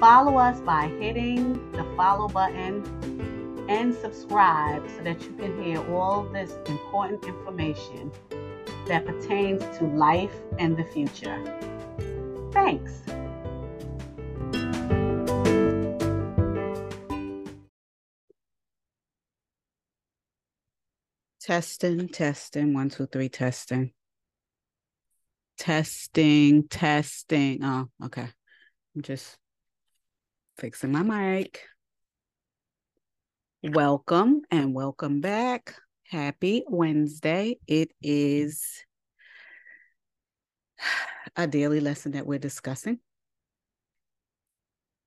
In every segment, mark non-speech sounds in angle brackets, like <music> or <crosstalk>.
Follow us by hitting the follow button and subscribe so that you can hear all this important information that pertains to life and the future. Thanks. Testing, testing, one, two, three, testing. Testing, testing. Oh, okay. I'm just fixing my mic. Welcome and welcome back. Happy Wednesday. It is a daily lesson that we're discussing.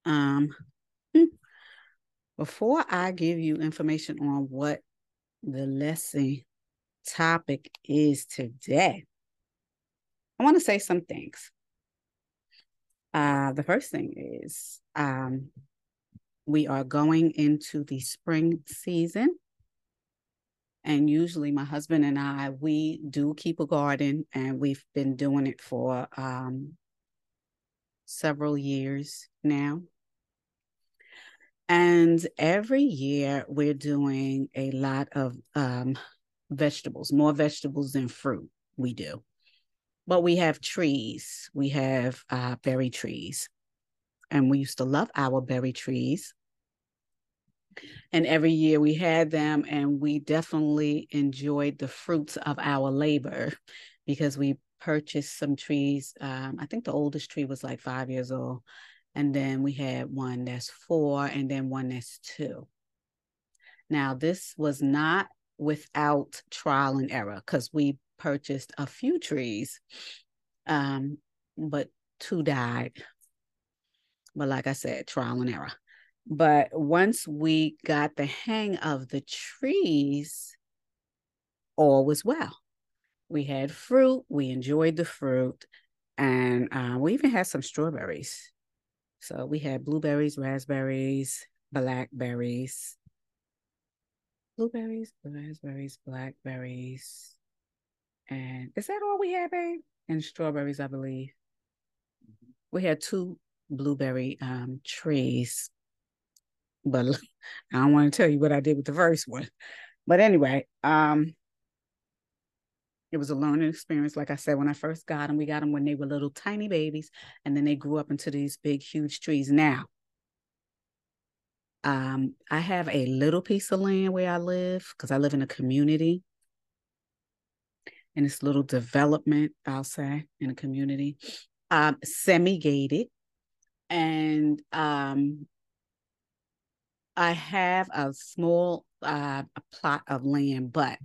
Um before I give you information on what the lesson topic is today, I want to say some things. Uh, the first thing is um, we are going into the spring season. And usually, my husband and I, we do keep a garden, and we've been doing it for um, several years now. And every year, we're doing a lot of um, vegetables, more vegetables than fruit. We do but we have trees. We have uh, berry trees. And we used to love our berry trees. And every year we had them, and we definitely enjoyed the fruits of our labor because we purchased some trees. Um, I think the oldest tree was like five years old. And then we had one that's four, and then one that's two. Now, this was not without trial and error because we purchased a few trees, um, but two died. But like I said, trial and error. But once we got the hang of the trees, all was well. We had fruit, we enjoyed the fruit, and uh, we even had some strawberries. So we had blueberries, raspberries, blackberries, blueberries, raspberries, blackberries, and is that all we had, babe? And strawberries, I believe. We had two blueberry um, trees, but <laughs> I don't want to tell you what I did with the first one. But anyway, um, it was a learning experience. Like I said, when I first got them, we got them when they were little tiny babies, and then they grew up into these big, huge trees. Now, um, I have a little piece of land where I live because I live in a community in this little development, I'll say, in a community, um, semi-gated. And um, I have a small uh, plot of land, but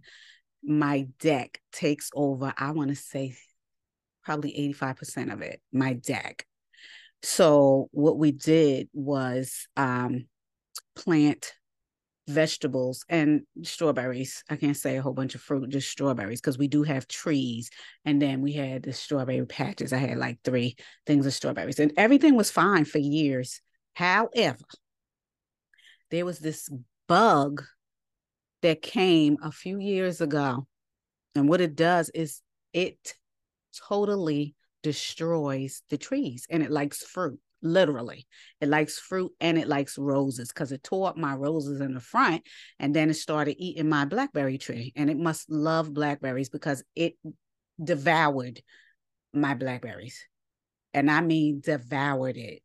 my deck takes over, I want to say probably 85% of it, my deck. So what we did was um, plant vegetables and strawberries. I can't say a whole bunch of fruit, just strawberries, because we do have trees. And then we had the strawberry patches. I had like three things of strawberries, and everything was fine for years. However, there was this bug that came a few years ago. And what it does is it totally destroys the trees and it likes fruit literally. It likes fruit and it likes roses because it tore up my roses in the front and then it started eating my blackberry tree. And it must love blackberries because it devoured my blackberries. And I mean, devoured it.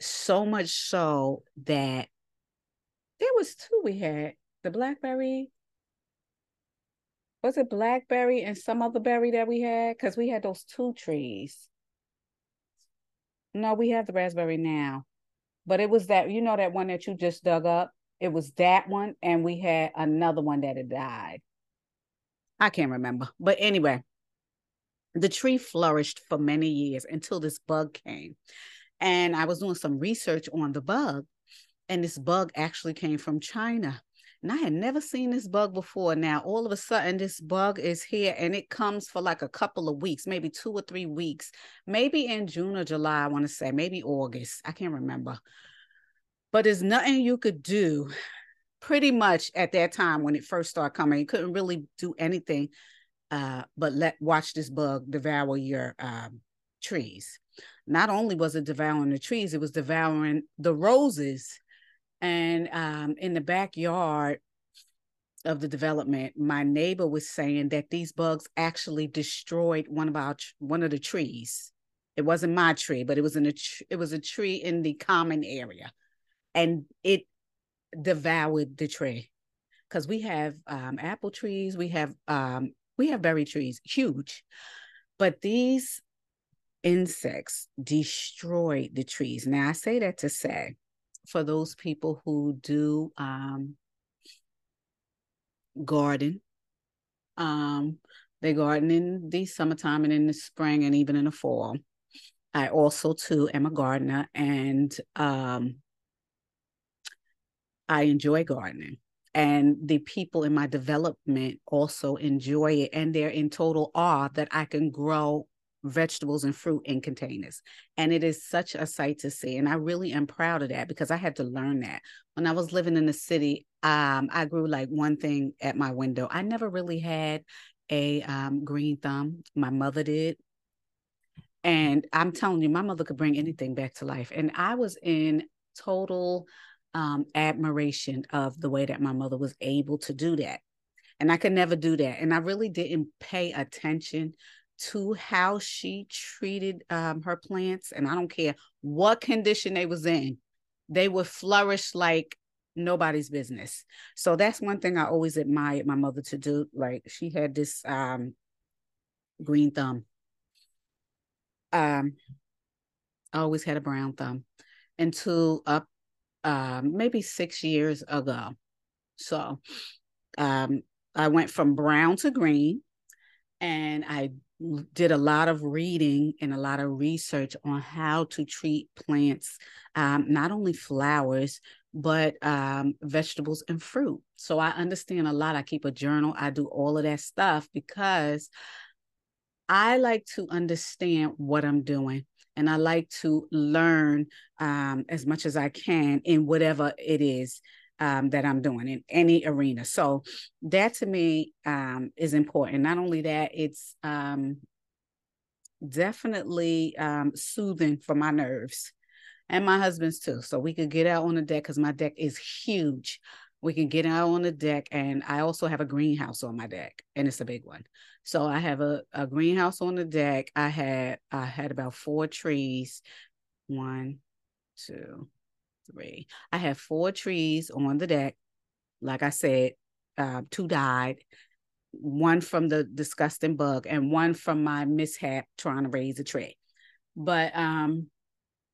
So much so that there was two we had the blackberry was it blackberry and some other berry that we had because we had those two trees no, we have the raspberry now. But it was that, you know, that one that you just dug up? It was that one. And we had another one that had died. I can't remember. But anyway, the tree flourished for many years until this bug came. And I was doing some research on the bug. and this bug actually came from China. And I had never seen this bug before. Now, all of a sudden, this bug is here and it comes for like a couple of weeks, maybe two or three weeks, maybe in June or July, I want to say, maybe August. I can't remember. But there's nothing you could do pretty much at that time when it first started coming. You couldn't really do anything uh, but let watch this bug devour your um, trees. Not only was it devouring the trees, it was devouring the roses and um, in the backyard of the development, my neighbor was saying that these bugs actually destroyed one of our one of the trees. It wasn't my tree, but it was in a it was a tree in the common area, and it devoured the tree. Because we have um, apple trees, we have um, we have berry trees, huge, but these insects destroyed the trees. Now I say that to say for those people who do um, garden. Um, they garden in the summertime and in the spring and even in the fall. I also too am a gardener and um, I enjoy gardening. And the people in my development also enjoy it, and they're in total awe that I can grow vegetables and fruit in containers. And it is such a sight to see. And I really am proud of that because I had to learn that. When I was living in the city, um, I grew like one thing at my window. I never really had a um, green thumb. My mother did. And I'm telling you, my mother could bring anything back to life. And I was in total um, admiration of the way that my mother was able to do that. And I could never do that. And I really didn't pay attention to how she treated um, her plants, and I don't care what condition they was in, they would flourish like nobody's business. So that's one thing I always admired my mother to do. Like she had this um, green thumb. Um, I always had a brown thumb until up um, maybe six years ago. So um, I went from brown to green and I did a lot of reading and a lot of research on how to treat plants, um, not only flowers, but um, vegetables and fruit. So I understand a lot. I keep a journal, I do all of that stuff because I like to understand what I'm doing and I like to learn um, as much as I can in whatever it is um, that I'm doing in any arena. So that to me um, is important. Not only that, it's um, definitely um, soothing for my nerves and my husband's too. So we could get out on the deck because my deck is huge. We can get out on the deck, and I also have a greenhouse on my deck, and it's a big one. So I have a, a greenhouse on the deck. I had I had about four trees, one, two, three. I have four trees on the deck. Like I said, uh, two died, one from the disgusting bug, and one from my mishap trying to raise a tree. But um,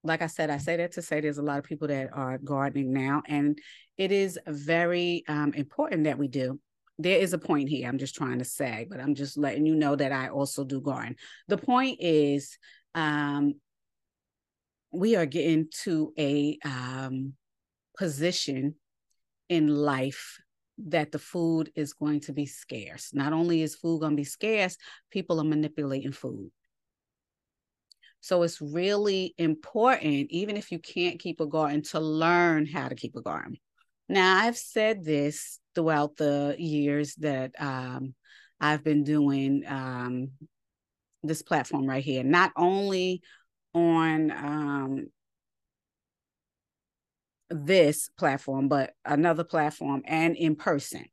like I said, I say that to say there's a lot of people that are gardening now, and it is very um, important that we do. There is a point here. I'm just trying to say, but I'm just letting you know that I also do garden. The point is, um, we are getting to a um, position in life that the food is going to be scarce. Not only is food going to be scarce, people are manipulating food. So it's really important, even if you can't keep a garden, to learn how to keep a garden. Now, I've said this throughout the years that um, I've been doing um, this platform right here, not only on um, this platform, but another platform and in person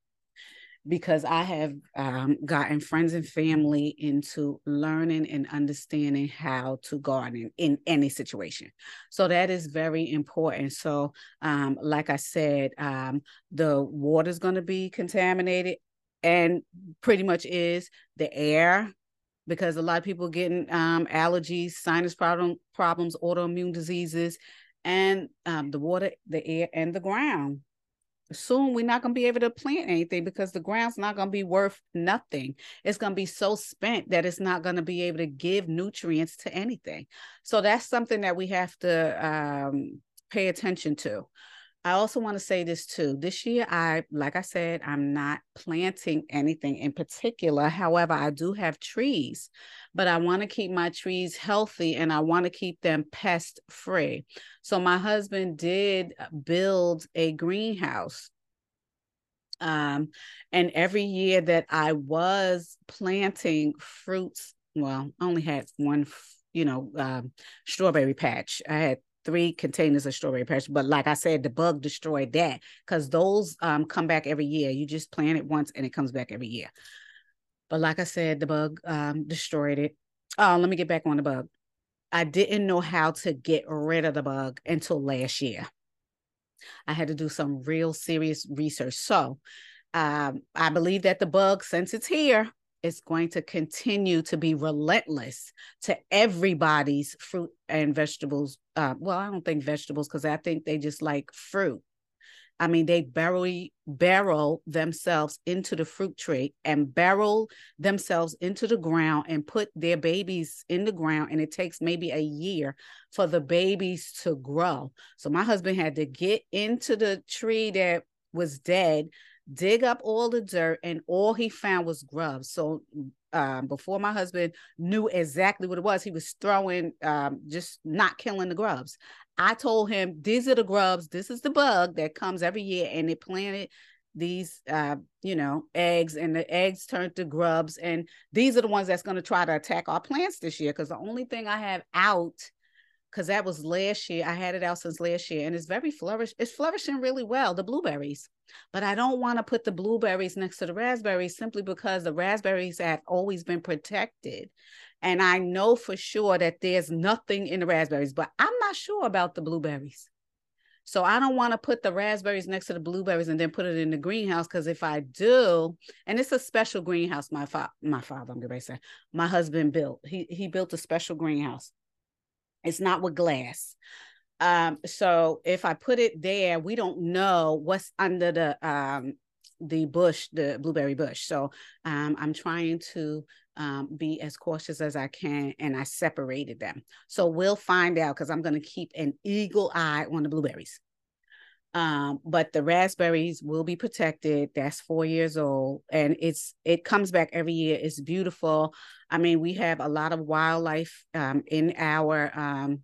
because I have um, gotten friends and family into learning and understanding how to garden in any situation. So that is very important. So, um, like I said, um, the water is going to be contaminated and pretty much is the air because a lot of people getting um, allergies, sinus problem, problems, autoimmune diseases, and um, the water, the air, and the ground. Soon we're not going to be able to plant anything because the ground's not going to be worth nothing. It's going to be so spent that it's not going to be able to give nutrients to anything. So that's something that we have to um, pay attention to. I also want to say this too. This year, I, like I said, I'm not planting anything in particular. However, I do have trees, but I want to keep my trees healthy and I want to keep them pest free. So, my husband did build a greenhouse. Um, and every year that I was planting fruits, well, I only had one, you know, um, strawberry patch. I had three containers of strawberry patch. But like I said, the bug destroyed that because those um, come back every year. You just plant it once and it comes back every year. But like I said, the bug um, destroyed it. Oh, let me get back on the bug. I didn't know how to get rid of the bug until last year. I had to do some real serious research. So um, I believe that the bug, since it's here, is going to continue to be relentless to everybody's fruit and vegetables. Uh, well, I don't think vegetables because I think they just like fruit. I mean, they burrow barrel themselves into the fruit tree and barrel themselves into the ground and put their babies in the ground. And it takes maybe a year for the babies to grow. So my husband had to get into the tree that was dead dig up all the dirt, and all he found was grubs. So um, before my husband knew exactly what it was, he was throwing, um, just not killing the grubs. I told him, These are the grubs. This is the bug that comes every year, and it planted these uh you know eggs and the eggs turned to grubs and these are the ones that's going to try to attack our plants this year because the only thing i have out because that was last year. I had it out since last year, and it's very flourish. It's flourishing really well. The blueberries, but I don't want to put the blueberries next to the raspberries simply because the raspberries have always been protected, and I know for sure that there's nothing in the raspberries. But I'm not sure about the blueberries. So I don't want to put the raspberries next to the blueberries and then put it in the greenhouse because if I do, and it's a special greenhouse, my father, my father, I'm gonna say, my husband built. He he built a special greenhouse. It's not with glass. Um, so if I put it there, we don't know what's under the um the bush, the blueberry bush. So um, I'm trying to um, be as cautious as I can, and I separated them. So we'll find out because I'm going to keep an eagle eye on the blueberries. Um, but the raspberries will be protected. That's four years old, and it's it comes back every year. It's beautiful. I mean, we have a lot of wildlife um, in our um,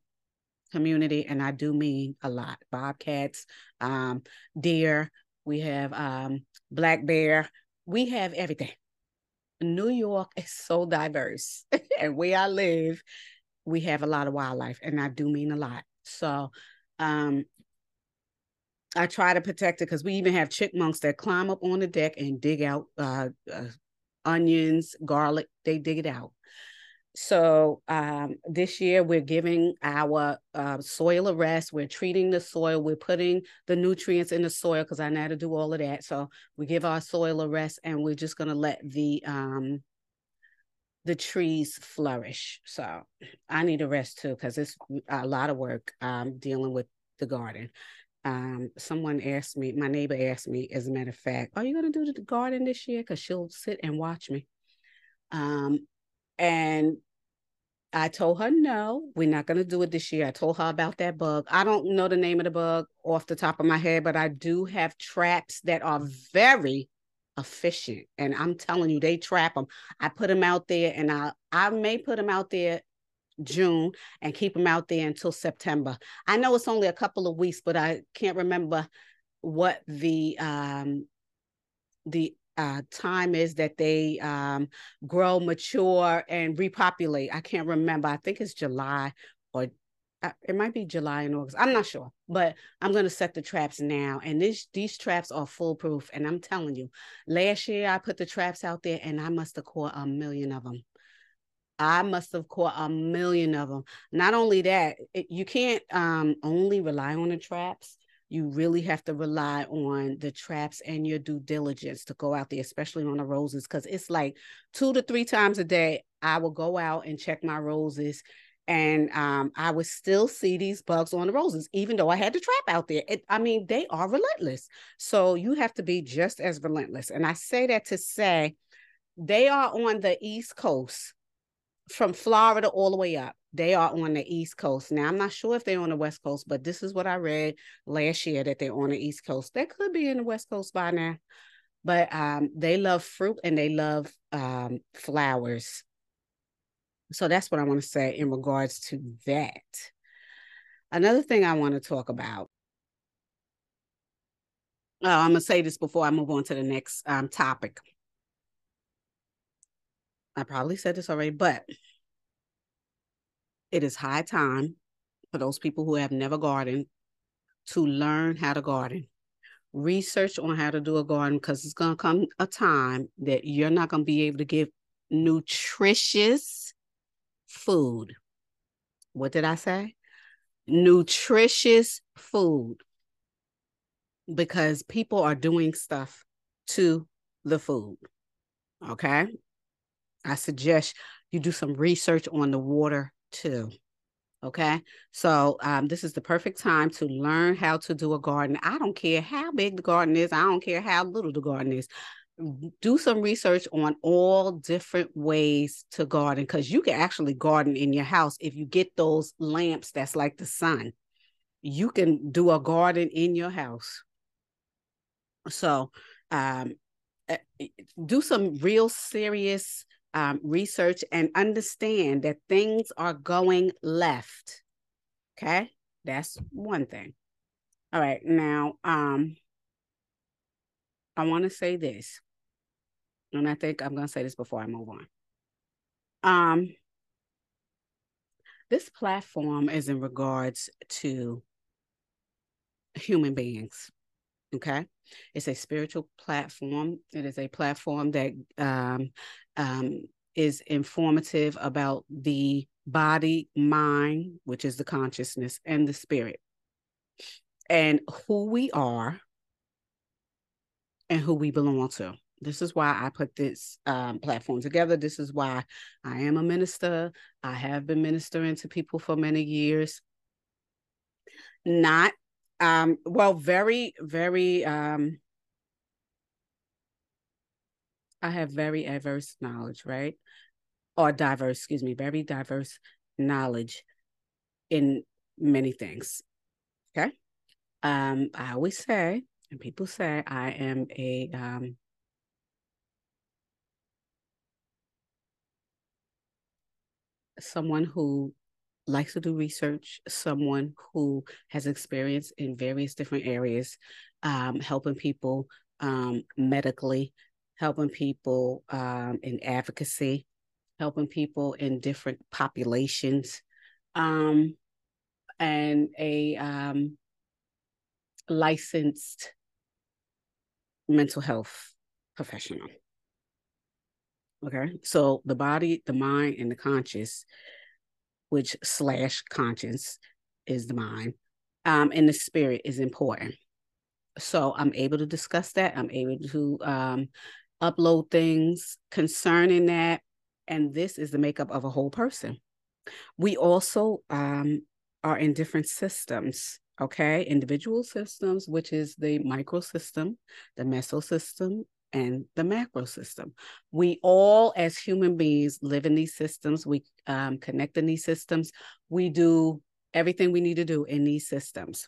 community, and I do mean a lot. Bobcats, um, deer. We have um, black bear. We have everything. New York <laughs> is so diverse, <laughs> and where I live, we have a lot of wildlife, and I do mean a lot. So, um, I try to protect it because we even have chipmunks that climb up on the deck and dig out uh, uh, onions, garlic. They dig it out. So um, this year we're giving our uh, soil a rest. We're treating the soil. We're putting the nutrients in the soil because I know how to do all of that. So we give our soil a rest, and we're just gonna let the um, the trees flourish. So I need a rest too because it's a lot of work um, dealing with the garden um, someone asked me, my neighbor asked me, as a matter of fact, are you going to do the garden this year? Because she'll sit and watch me. Um, and I told her, no, we're not going to do it this year. I told her about that bug. I don't know the name of the bug off the top of my head, but I do have traps that are very efficient. And I'm telling you, they trap them. I put them out there and I, I may put them out there June and keep them out there until September. I know it's only a couple of weeks, but I can't remember what the um the uh, time is that they um, grow, mature, and repopulate. I can't remember. I think it's July or uh, it might be July and August. I'm not sure, but I'm to set the traps now. And this, these traps are foolproof. And I'm telling you, last year I put the traps out there and I must have caught a million of them. I must have caught a million of them. Not only that, it, you can't um, only rely on the traps. You really have to rely on the traps and your due diligence to go out there, especially on the roses, because it's like two to three times a day. I will go out and check my roses, and um, I would still see these bugs on the roses, even though I had the trap out there. It, I mean, they are relentless. So you have to be just as relentless. And I say that to say they are on the East Coast from Florida all the way up. They are on the East Coast. Now, I'm not sure if they're on the West Coast, but this is what I read last year that they're on the East Coast. They could be in the West Coast by now, but um, they love fruit and they love um, flowers. So that's what I want to say in regards to that. Another thing I want to talk about. Oh, I'm going to say this before I move on to the next um, topic. I probably said this already, but it is high time for those people who have never gardened to learn how to garden. Research on how to do a garden because it's going to come a time that you're not going to be able to give nutritious food. What did I say? Nutritious food. Because people are doing stuff to the food. Okay. I suggest you do some research on the water too. Okay. So um, this is the perfect time to learn how to do a garden. I don't care how big the garden is. I don't care how little the garden is. Do some research on all different ways to garden because you can actually garden in your house if you get those lamps that's like the sun. You can do a garden in your house. So um, eh, do some real serious um, research and understand that things are going left. Okay, that's one thing. All right, now um, I want to say this, and I think I'm going to say this before I move on. Um, this platform is in regards to human beings. Okay. It's a spiritual platform. It is a platform that um, um, is informative about the body, mind, which is the consciousness, and the spirit, and who we are and who we belong to. This is why I put this um, platform together. This is why I am a minister. I have been ministering to people for many years. Not, um, well, very, very um, I have very diverse knowledge, right? Or diverse, excuse me, very diverse knowledge in many things. Okay. Um, I always say, and people say I am a um someone who likes to do research, someone who has experience in various different areas, um, helping people um, medically, helping people um, in advocacy, helping people in different populations, um, and a um, licensed mental health professional. Okay, so the body, the mind, and the conscious, which slash conscience is the mind, um, and the spirit is important. So I'm able to discuss that. I'm able to um, upload things concerning that. And this is the makeup of a whole person. We also um, are in different systems, okay? Individual systems, which is the micro system, the meso system, and the macro system. We all, as human beings, live in these systems. We um, connect in these systems. We do everything we need to do in these systems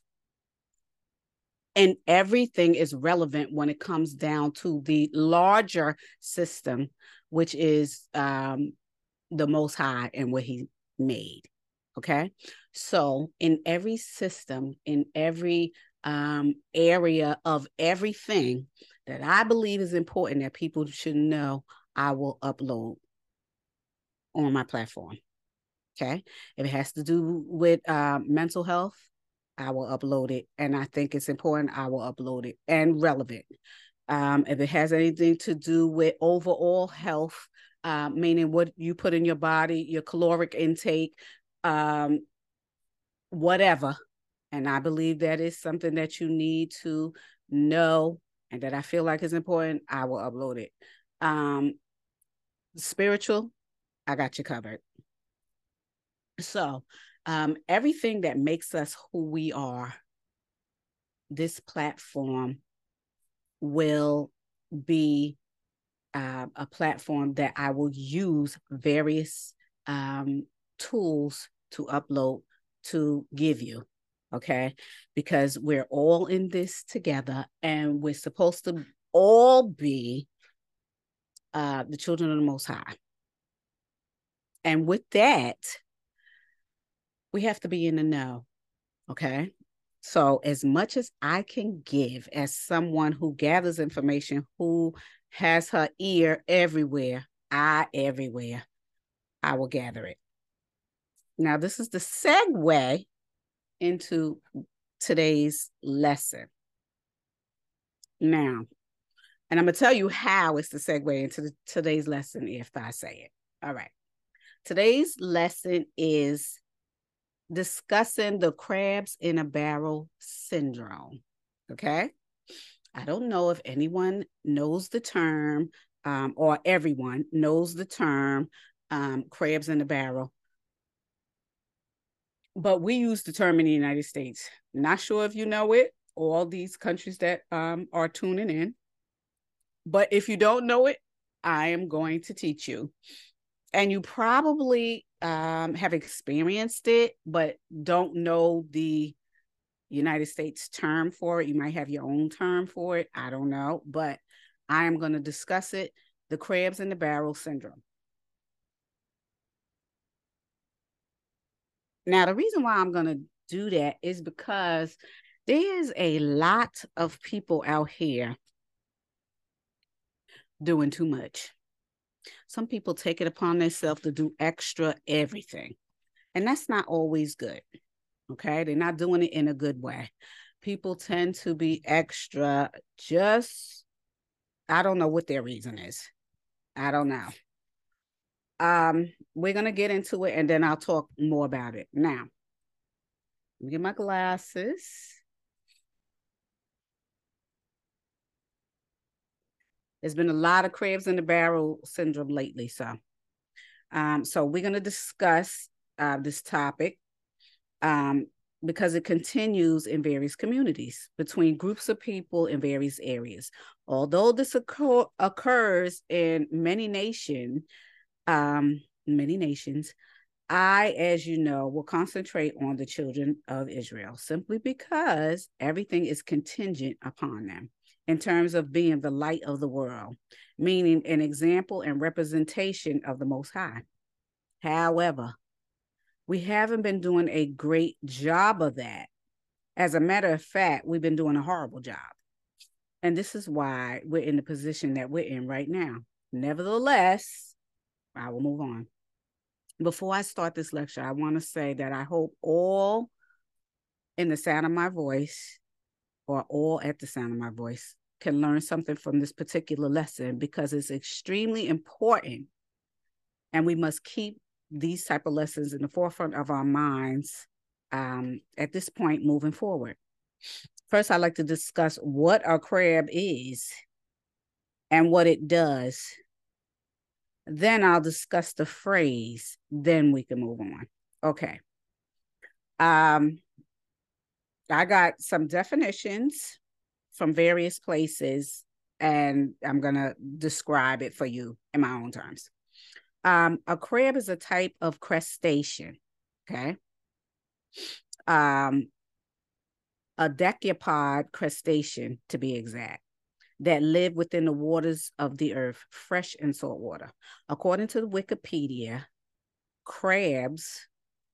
and everything is relevant when it comes down to the larger system which is um the most high and what he made okay so in every system in every um area of everything that i believe is important that people should know i will upload on my platform okay if it has to do with uh, mental health I will upload it. And I think it's important, I will upload it and relevant. Um, if it has anything to do with overall health, uh, meaning what you put in your body, your caloric intake, um, whatever. And I believe that is something that you need to know and that I feel like is important, I will upload it. Um, spiritual, I got you covered. So um, everything that makes us who we are, this platform will be uh, a platform that I will use various um, tools to upload to give you. Okay. Because we're all in this together and we're supposed to all be uh, the children of the Most High. And with that, we have to be in the know. Okay. So, as much as I can give as someone who gathers information, who has her ear everywhere, I everywhere, I will gather it. Now, this is the segue into today's lesson. Now, and I'm going to tell you how it's the segue into the, today's lesson if I say it. All right. Today's lesson is discussing the crabs in a barrel syndrome. Okay. I don't know if anyone knows the term um, or everyone knows the term um, crabs in a barrel. But we use the term in the United States. Not sure if you know it, all these countries that um, are tuning in. But if you don't know it, I am going to teach you. And you probably um, have experienced it, but don't know the United States term for it. You might have your own term for it. I don't know, but I am going to discuss it the crabs in the barrel syndrome. Now, the reason why I'm going to do that is because there's a lot of people out here doing too much. Some people take it upon themselves to do extra everything, and that's not always good. Okay, they're not doing it in a good way. People tend to be extra just, I don't know what their reason is. I don't know. Um, we're gonna get into it and then I'll talk more about it. Now, let me get my glasses. There's been a lot of crabs in the barrel syndrome lately. So, um, so we're to discuss uh, this topic um, because it continues in various communities between groups of people in various areas. Although this occur- occurs in many nations, um, many nations, I, as you know, will concentrate on the children of Israel simply because everything is contingent upon them in terms of being the light of the world, meaning an example and representation of the Most High. However, we haven't been doing a great job of that. As a matter of fact, we've been doing a horrible job. And this is why we're in the position that we're in right now. Nevertheless, I will move on. Before I start this lecture, I want to say that I hope all in the sound of my voice or all at the sound of my voice can learn something from this particular lesson because it's extremely important and we must keep these type of lessons in the forefront of our minds um, at this point moving forward first i'd like to discuss what a crab is and what it does then i'll discuss the phrase then we can move on okay um I got some definitions from various places, and I'm going to describe it for you in my own terms. Um, a crab is a type of crustacean, okay? Um, a decapod crustacean, to be exact, that live within the waters of the earth, fresh and salt water. According to Wikipedia, crabs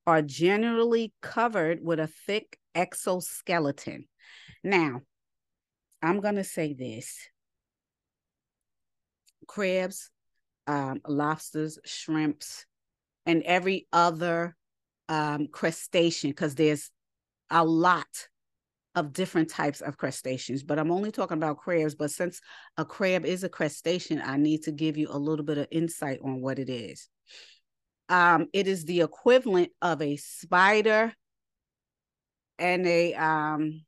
are generally covered with a thick exoskeleton. Now, I'm going to say this crabs, um, lobsters, shrimps, and every other um, crustacean, because there's a lot of different types of crustaceans, but I'm only talking about crabs. But since a crab is a crustacean, I need to give you a little bit of insight on what it is. Um, it is the equivalent of a spider and a um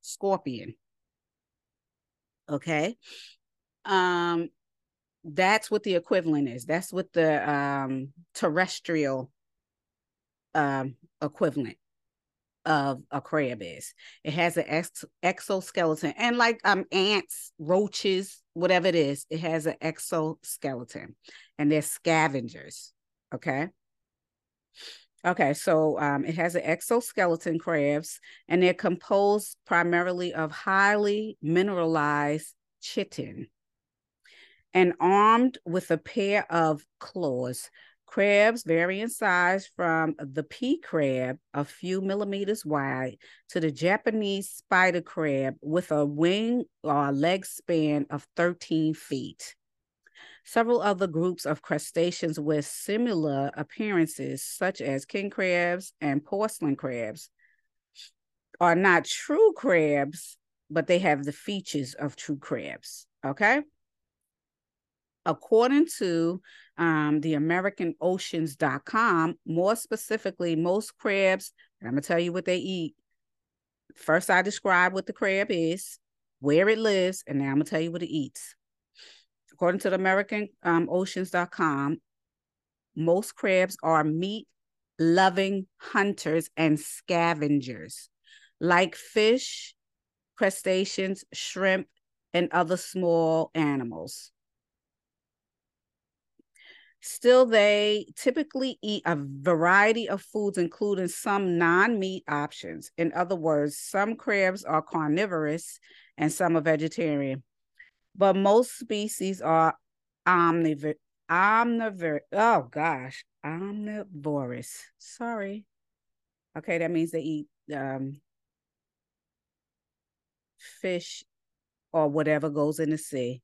scorpion. Okay. Um that's what the equivalent is. That's what the um terrestrial um equivalent of a crab is. It has an ex- exoskeleton and like um ants, roaches, whatever it is, it has an exoskeleton and they're scavengers. Okay. Okay, so um, it has an exoskeleton crabs, and they're composed primarily of highly mineralized chitin and armed with a pair of claws. Crabs vary in size from the pea crab, a few millimeters wide, to the Japanese spider crab with a wing or leg span of 13 feet. Several other groups of crustaceans with similar appearances, such as king crabs and porcelain crabs, are not true crabs, but they have the features of true crabs. Okay according to um, the AmericanOceans.com, more specifically, most crabs, and I'm going to tell you what they eat. First, I describe what the crab is, where it lives, and now I'm going to tell you what it eats. According to the AmericanOceans.com, um, most crabs are meat loving hunters and scavengers, like fish, crustaceans, shrimp, and other small animals. Still, they typically eat a variety of foods, including some non meat options. In other words, some crabs are carnivorous and some are vegetarian, but most species are omnivore. Omnivore. Oh gosh, omnivorous. Sorry. Okay, that means they eat um, fish or whatever goes in the sea.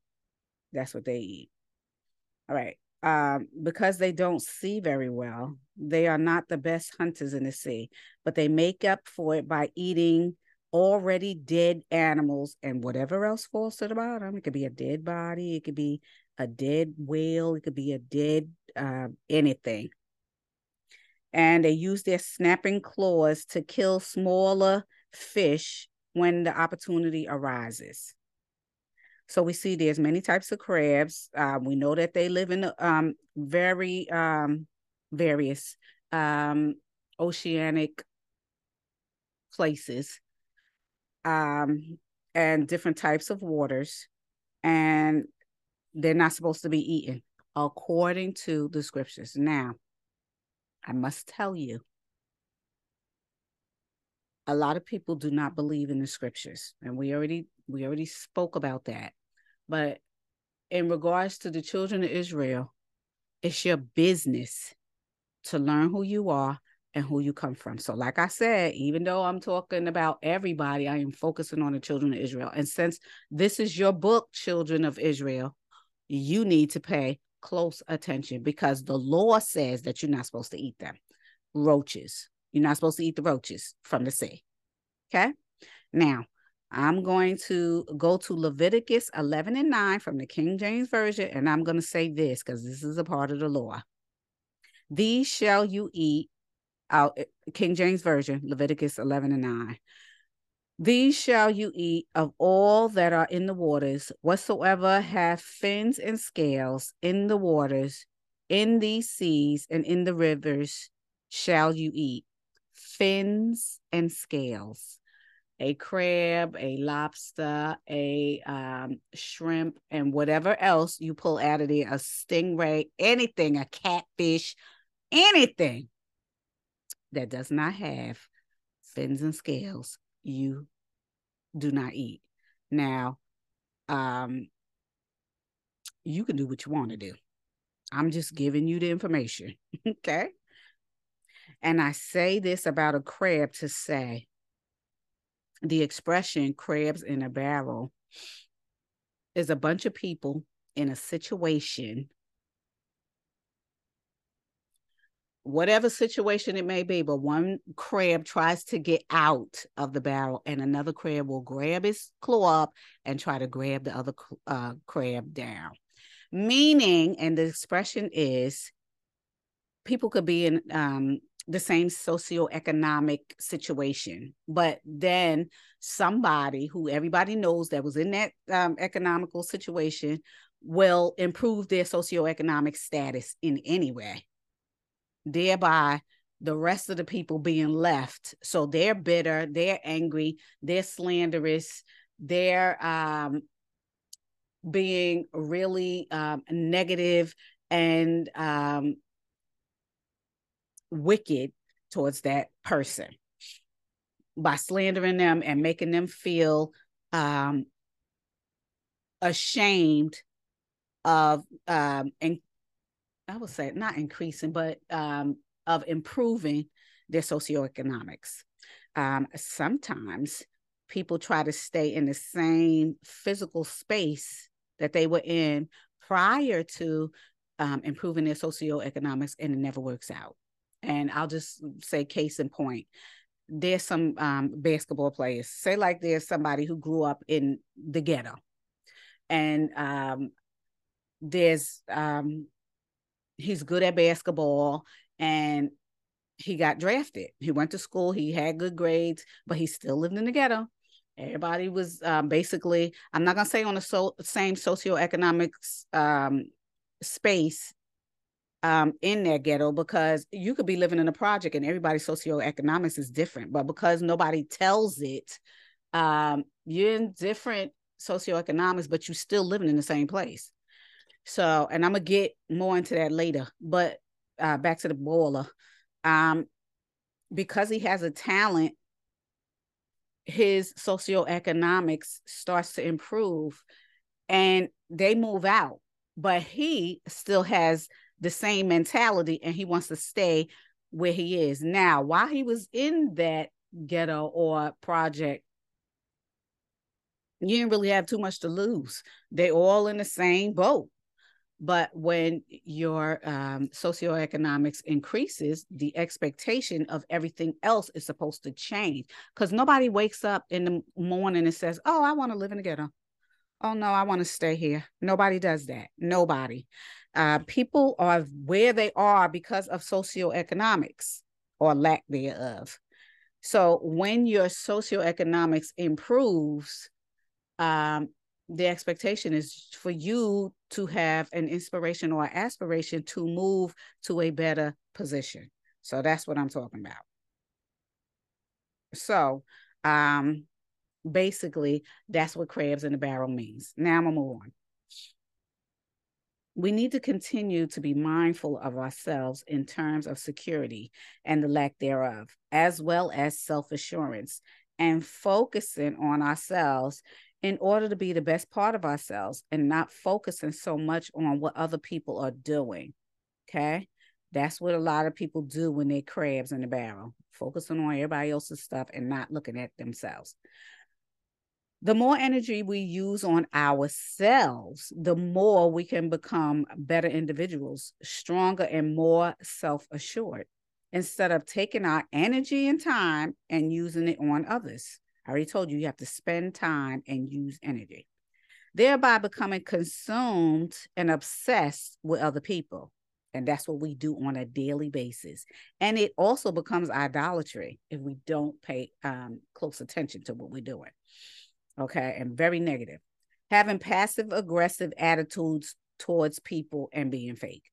That's what they eat. All right um, because they don't see very well, they are not the best hunters in the sea, but they make up for it by eating already dead animals and whatever else falls to the bottom. It could be a dead body, it could be a dead whale, it could be a dead uh, anything. And they use their snapping claws to kill smaller fish when the opportunity arises. So we see there's many types of crabs. Uh, we know that they live in um, very um, various um, oceanic places um, and different types of waters, and they're not supposed to be eaten according to the scriptures. Now, I must tell you, a lot of people do not believe in the scriptures, and we already we already spoke about that. But in regards to the children of Israel, it's your business to learn who you are and who you come from. So, like I said, even though I'm talking about everybody, I am focusing on the children of Israel. And since this is your book, Children of Israel, you need to pay close attention because the law says that you're not supposed to eat them. Roaches. You're not supposed to eat the roaches from the sea. Okay. Now, I'm going to go to Leviticus 11 and 9 from the King James Version, and I'm going to say this because this is a part of the law. These shall you eat, out King James Version, Leviticus 11 and 9. These shall you eat of all that are in the waters, whatsoever have fins and scales in the waters, in these seas and in the rivers shall you eat. Fins and scales a crab, a lobster, a um, shrimp, and whatever else you pull out of there, a stingray, anything, a catfish, anything that does not have fins and scales, you do not eat. Now, um, you can do what you want to do. I'm just giving you the information. <laughs> okay. And I say this about a crab to say the expression crabs in a barrel is a bunch of people in a situation. Whatever situation it may be but one crab tries to get out of the barrel and another crab will grab his claw up and try to grab the other uh, crab down. Meaning and the expression is people could be in um, the same socioeconomic situation. But then somebody who everybody knows that was in that um, economical situation will improve their socioeconomic status in any way, thereby the rest of the people being left. So they're bitter, they're angry, they're slanderous, they're um, being really um, negative and um, wicked towards that person by slandering them and making them feel um, ashamed of um, and I would say not increasing, but um, of improving their socioeconomics. Um, sometimes people try to stay in the same physical space that they were in prior to um, improving their socioeconomics, and it never works out. And I'll just say, case in point, there's some um, basketball players. Say like there's somebody who grew up in the ghetto, and um, there's um, he's good at basketball, and he got drafted. He went to school. He had good grades, but he still lived in the ghetto. Everybody was um, basically, I'm not gonna say on the so, same socioeconomic um, space um, in that ghetto because you could be living in a project and everybody's socioeconomics is different, but because nobody tells it, um, you're in different socioeconomics, but you're still living in the same place. So, and I'm gonna get more into that later, but uh, back to the boiler. Um, because he has a talent, his socioeconomics starts to improve and they move out, but he still has the same mentality and he wants to stay where he is. Now, while he was in that ghetto or project, you didn't really have too much to lose. They all in the same boat. But when your um, socioeconomics increases, the expectation of everything else is supposed to change. Because nobody wakes up in the morning and says, Oh, I want to live in the ghetto. Oh, no, I want to stay here. Nobody does that. Nobody. Uh, people are where they are because of socioeconomics or lack thereof. So when your socioeconomics improves, um, the expectation is for you to have an inspiration or aspiration to move to a better position. So that's what I'm talking about. So um basically that's what crabs in the barrel means. Now I'm gonna move on. We need to continue to be mindful of ourselves in terms of security and the lack thereof, as well as self assurance, and focusing on ourselves in order to be the best part of ourselves and not focusing so much on what other people are doing. Okay. That's what a lot of people do when they're crabs in the barrel, focusing on everybody else's stuff and not looking at themselves. The more energy we use on ourselves, the more we can become better individuals, stronger and more self assured, instead of taking our energy and time and using it on others. I already told you you have to spend time and use energy, thereby becoming consumed and obsessed with other people. And that's what we do on a daily basis. And it also becomes idolatry if we don't pay um, close attention to what we're doing. Okay. And very negative. Having passive aggressive attitudes towards people and being fake.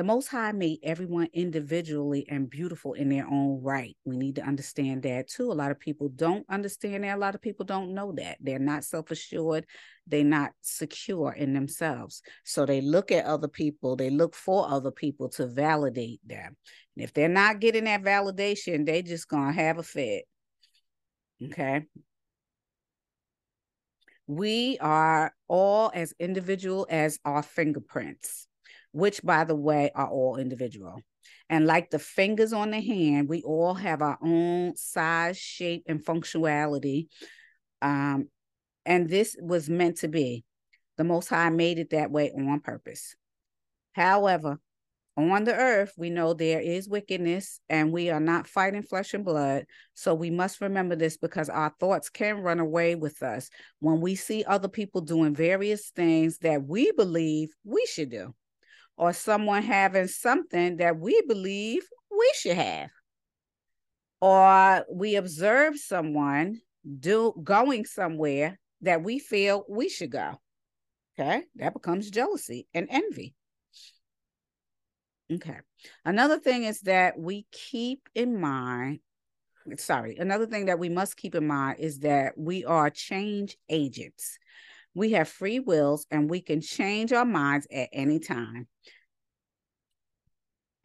The Most High made everyone individually and beautiful in their own right. We need to understand that too. A lot of people don't understand that. A lot of people don't know that. They're not self assured. They're not secure in themselves. So they look at other people, they look for other people to validate them. And if they're not getting that validation, they just going to have a fit. Okay. We are all as individual as our fingerprints which, by the way, are all individual. And like the fingers on the hand, we all have our own size, shape, and functionality. Um, and this was meant to be. The Most High made it that way on purpose. However, on the earth, we know there is wickedness and we are not fighting flesh and blood. So we must remember this because our thoughts can run away with us when we see other people doing various things that we believe we should do or someone having something that we believe we should have. Or we observe someone do going somewhere that we feel we should go. Okay, that becomes jealousy and envy. Okay. Another thing is that we keep in mind, sorry, another thing that we must keep in mind is that we are change agents. We have free wills and we can change our minds at any time.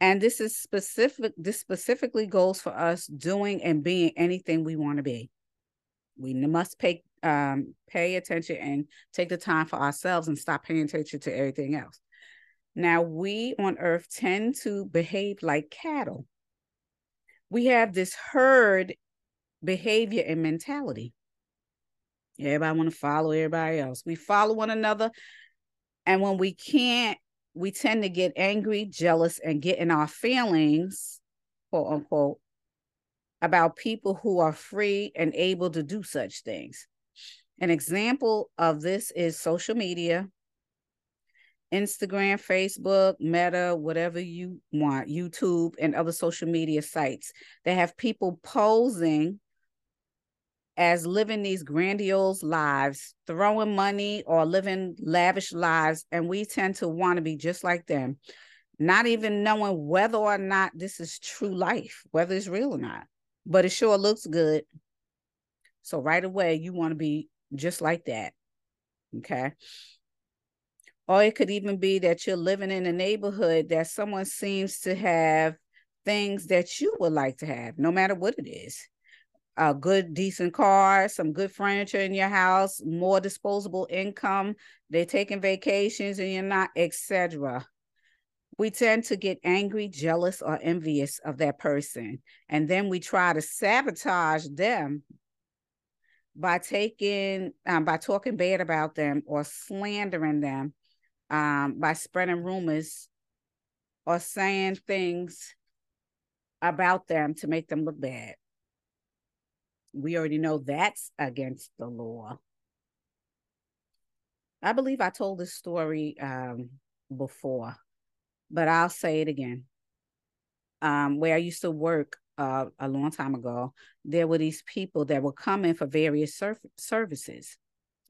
And this is specific, this specifically goes for us doing and being anything we want to be. We must pay um, pay attention and take the time for ourselves and stop paying attention to everything else. Now, we on earth tend to behave like cattle. We have this herd behavior and mentality. Everybody want to follow everybody else. We follow one another. And when we can't, we tend to get angry, jealous, and get in our feelings, quote unquote, about people who are free and able to do such things. An example of this is social media, Instagram, Facebook, Meta, whatever you want, YouTube, and other social media sites. They have people posing as living these grandiose lives, throwing money or living lavish lives. And we tend to want to be just like them, not even knowing whether or not this is true life, whether it's real or not. But it sure looks good. So right away, you want to be just like that. Okay. Or it could even be that you're living in a neighborhood that someone seems to have things that you would like to have, no matter what it is. A good, decent car, some good furniture in your house, more disposable income. They're taking vacations and you're not, etc. We tend to get angry, jealous, or envious of that person. And then we try to sabotage them by taking um, by talking bad about them or slandering them um, by spreading rumors or saying things about them to make them look bad. We already know that's against the law. I believe i told this story um, before but i'll say it again. Um, where i used to work uh, a long time ago, there were these people that were coming for various sur- services.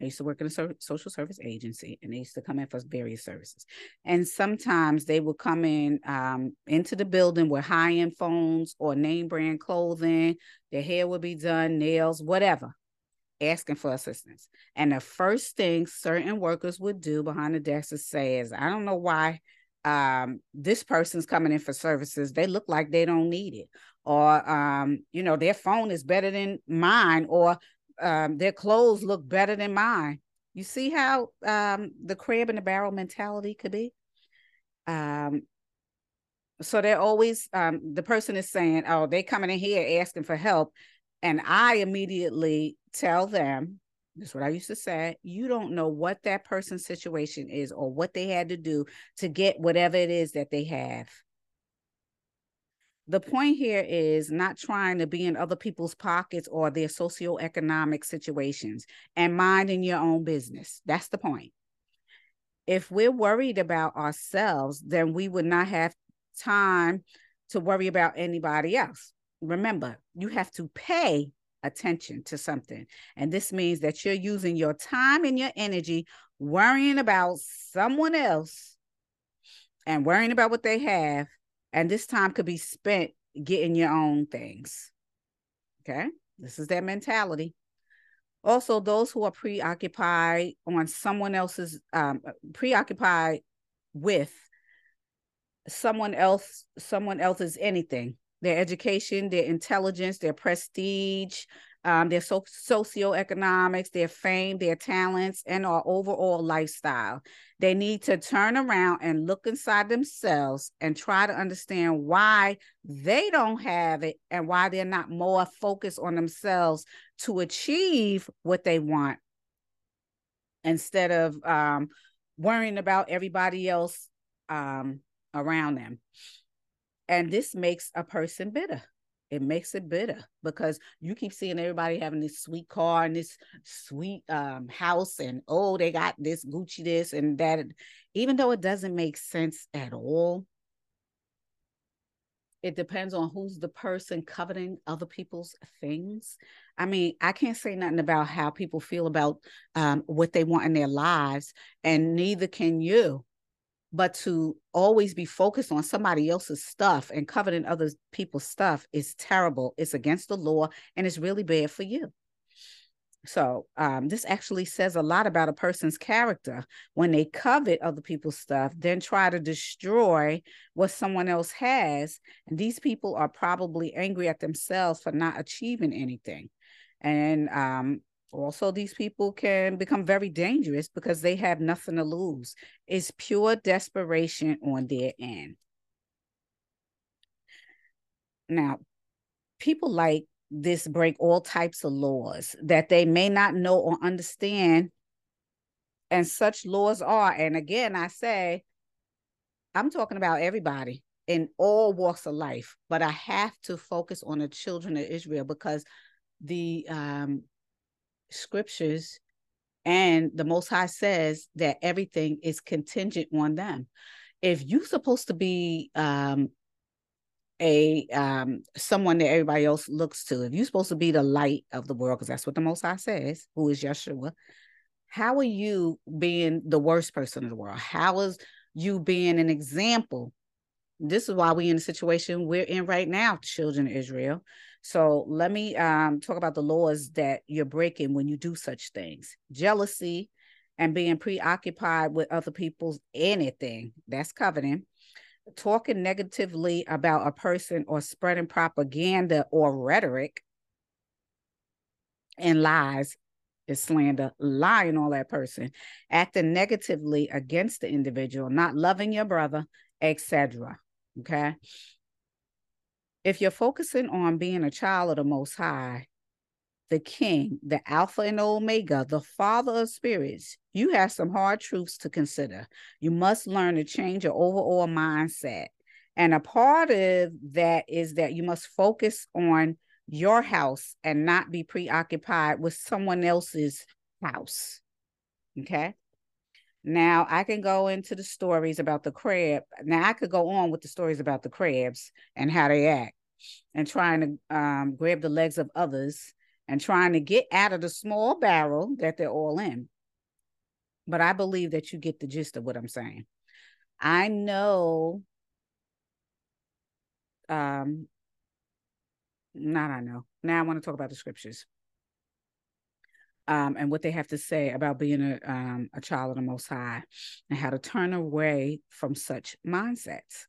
I used to work in a so- social service agency, and they used to come in for various services. And sometimes they would come in um, into the building with high end phones or name brand clothing. Their hair would be done, nails, whatever, asking for assistance. And the first thing certain workers would do behind the desk is say, "Is I don't know why." Um, this person's coming in for services. They look like they don't need it or um, you know, their phone is better than mine, or um, their clothes look better than mine. You see how um, the crab in the barrel mentality could be? Um, so they're always um, the person is saying, "Oh, they coming in here asking for help," and I immediately tell them, "This is what I used to say. You don't know what that person's situation is or what they had to do to get whatever it is that they have." The point here is not trying to be in other people's pockets or their socioeconomic situations and minding your own business. That's the point. If we're worried about ourselves, then we would not have time to worry about anybody else. Remember, you have to pay attention to something. And this means that you're using your time and your energy worrying about someone else and worrying about what they have and this time could be spent getting your own things. Okay. This is their mentality. Also, those who are preoccupied on someone else's, um, preoccupied with someone else, someone else's anything, their education, their intelligence, their prestige, um, their so- socioeconomics, their fame, their talents, and our overall lifestyle. They need to turn around and look inside themselves and try to understand why they don't have it and why they're not more focused on themselves to achieve what they want instead of um, worrying about everybody else um, around them. And this makes a person bitter it makes it bitter because you keep seeing everybody having this sweet car and this sweet um, house and oh they got this gucci this and that even though it doesn't make sense at all. It depends on who's the person coveting other people's things. I mean i can't say nothing about how people feel about um, what they want in their lives and neither can you but to always be focused on somebody else's stuff and coveting other people's stuff is terrible it's against the law and it's really bad for you So um, this actually says a lot about a person's character when they covet other people's stuff, then try to destroy what someone else has. And these people are probably angry at themselves for not achieving anything. And um, also, these people can become very dangerous because they have nothing to lose. It's pure desperation on their end. Now, people like this break all types of laws that they may not know or understand. And such laws are, and again, I say, I'm talking about everybody in all walks of life, but I have to focus on the children of Israel because the um, scriptures and the Most High says that everything is contingent on them. If you're supposed to be um, a um someone that everybody else looks to. If you're supposed to be the light of the world, because that's what the Most High says, who is Yeshua, how are you being the worst person in the world? How is you being an example? This is why we're in the situation we're in right now, children of Israel. So let me um talk about the laws that you're breaking when you do such things. Jealousy and being preoccupied with other people's anything. That's coveting talking negatively about a person or spreading propaganda or rhetoric and lies is slander, lying on that person, acting negatively against the individual, not loving your brother, etc. Okay. If you're focusing on being a child of the Most High, the King, the Alpha and Omega, the Father of spirits, you have some hard truths to consider. You must learn to change your overall mindset. And a part of that is that you must focus on your house and not be preoccupied with someone else's house. Okay. Now I can go into the stories about the crab. Now I could go on with the stories about the crabs and how they act and trying to um, grab the legs of others and trying to get out of the small barrel that they're all in. But I believe that you get the gist of what I'm saying. I know um not I know. Now I want to talk about the scriptures. Um, and what they have to say about being a um, a child of the Most High and how to turn away from such mindsets.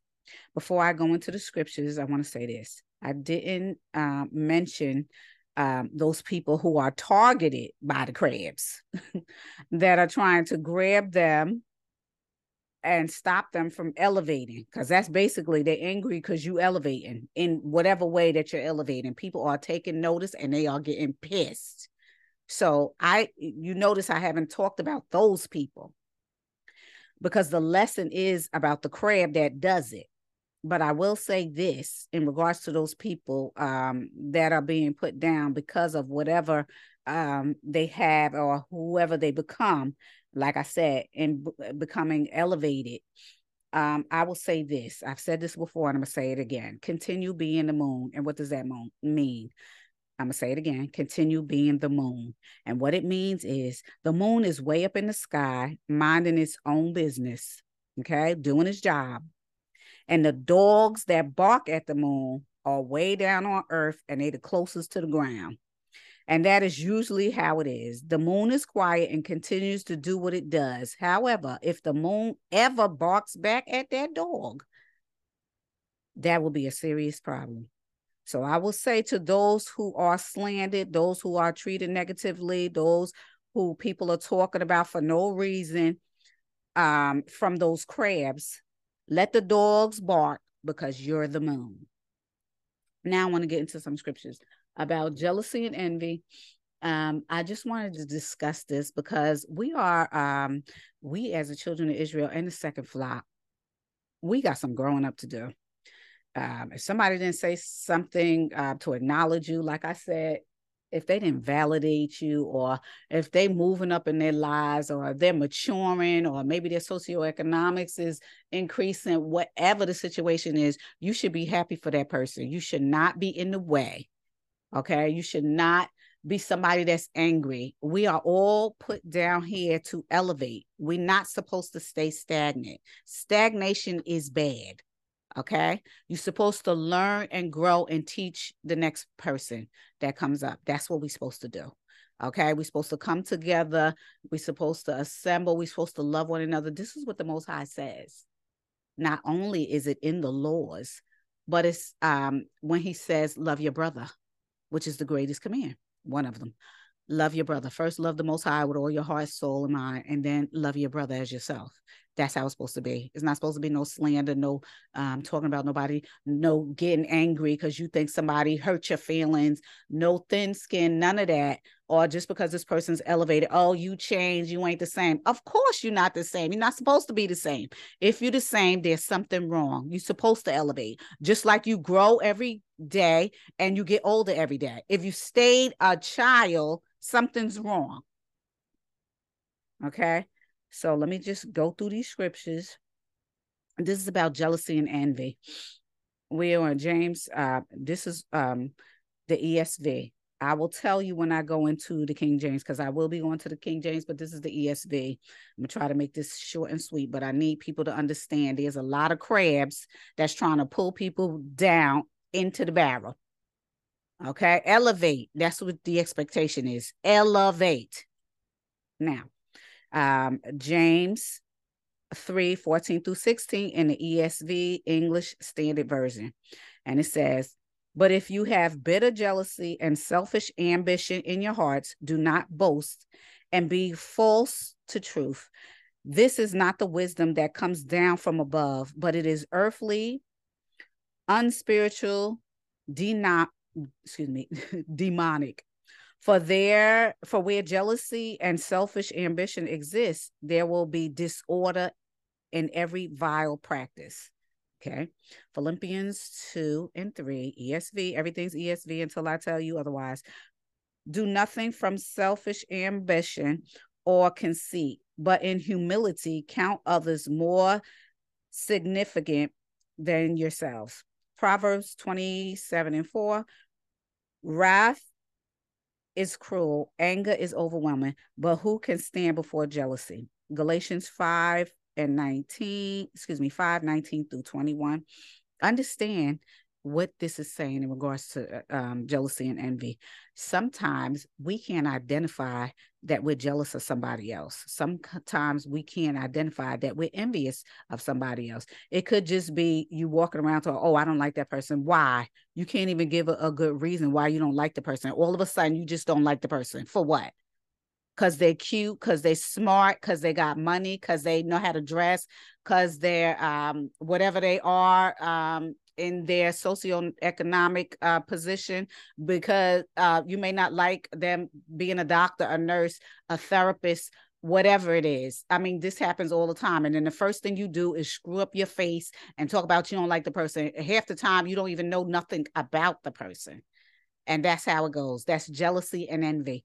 Before I go into the scriptures, I want to say this: I didn't uh, mention um, those people who are targeted by the crabs <laughs> that are trying to grab them and stop them from elevating because that's basically they're angry because you elevating in whatever way that you're elevating. People are taking notice and they are getting pissed so i you notice i haven't talked about those people because the lesson is about the crab that does it but I will say this in regards to those people um, that are being put down because of whatever um, they have or whoever they become. Like I said, in b- becoming elevated, um, I will say this. I've said this before, and I'm gonna say it again. Continue being the moon, and what does that mean? I'm gonna say it again. Continue being the moon, and what it means is the moon is way up in the sky, minding its own business. Okay, doing its job and the dogs that bark at the moon are way down on earth and they're the closest to the ground. And that is usually how it is. The moon is quiet and continues to do what it does. However, if the moon ever barks back at that dog, that will be a serious problem. So I will say to those who are slandered, those who are treated negatively, those who people are talking about for no reason um, from those crabs, let the dogs bark because you're the moon. Now I want to get into some scriptures about jealousy and envy. Um, I just wanted to discuss this because we are um, we as the children of Israel and the second flock, we got some growing up to do. Um, if somebody didn't say something uh, to acknowledge you, like I said, if they didn't validate you or if they moving up in their lives or they're maturing or maybe their socioeconomics is increasing whatever the situation is you should be happy for that person. You should not be in the way okay? You should not be somebody that's angry. We are all put down here to elevate. We're not supposed to stay stagnant. Stagnation is bad Okay. You're supposed to learn and grow and teach the next person that comes up. That's what we're supposed to do. Okay. We're supposed to come together. We're supposed to assemble. We're supposed to love one another. This is what the Most High says. Not only is it in the laws, but it's um, when he says, love your brother, which is the greatest command, one of them. Love your brother. First, love the Most High with all your heart, soul, and mind, and then love your brother as yourself. That's how it's supposed to be. It's not supposed to be no slander, no um, talking about nobody, no getting angry because you think somebody hurt your feelings, no thin skin, none of that. Or just because this person's elevated, oh, you changed, you ain't the same. Of course, you're not the same. You're not supposed to be the same. If you're the same, there's something wrong. You're supposed to elevate, just like you grow every day and you get older every day. If you stayed a child, something's wrong. Okay. So let me just go through these scriptures. This is about jealousy and envy. We are James. Uh, this is um, the ESV. I will tell you when I go into the King James because I will be going to the King James, but this is the ESV. I'm gonna try to make this short and sweet, but I need people to understand there's a lot of crabs that's trying to pull people down into the barrel. Okay, elevate. That's what the expectation is. Elevate. Now, um, James 3 14 through 16 in the ESV English Standard Version. And it says, But if you have bitter jealousy and selfish ambition in your hearts, do not boast and be false to truth. This is not the wisdom that comes down from above, but it is earthly, unspiritual, de- excuse me, <laughs> demonic. For there, for where jealousy and selfish ambition exists, there will be disorder in every vile practice. Okay. Philippians 2 and 3, ESV, everything's ESV until I tell you otherwise. Do nothing from selfish ambition or conceit, but in humility count others more significant than yourselves. Proverbs 27 and 4. Wrath is cruel, anger is overwhelming, but who can stand before jealousy? Galatians 5 and 19, excuse me, 5, 19 through 21. Understand what this is saying in regards to uh, um, jealousy and envy. Sometimes we can't identify that we're jealous of somebody else. Sometimes we can't identify that we're envious of somebody else. It could just be you walking around to, oh, I don't like that person. Why? You can't even give a, a good reason why you don't like the person. All of a sudden, you just don't like the person. For what? because they're cute, because they're smart, because they got money, because they know how to dress, because they're um, whatever they are um, in their socioeconomic uh, position because uh, you may not like them being a doctor, a nurse, a therapist, whatever it is. I mean, this happens all the time. And then the first thing you do is screw up your face and talk about you don't like the person. Half the time, you don't even know nothing about the person. And that's how it goes. That's jealousy and envy.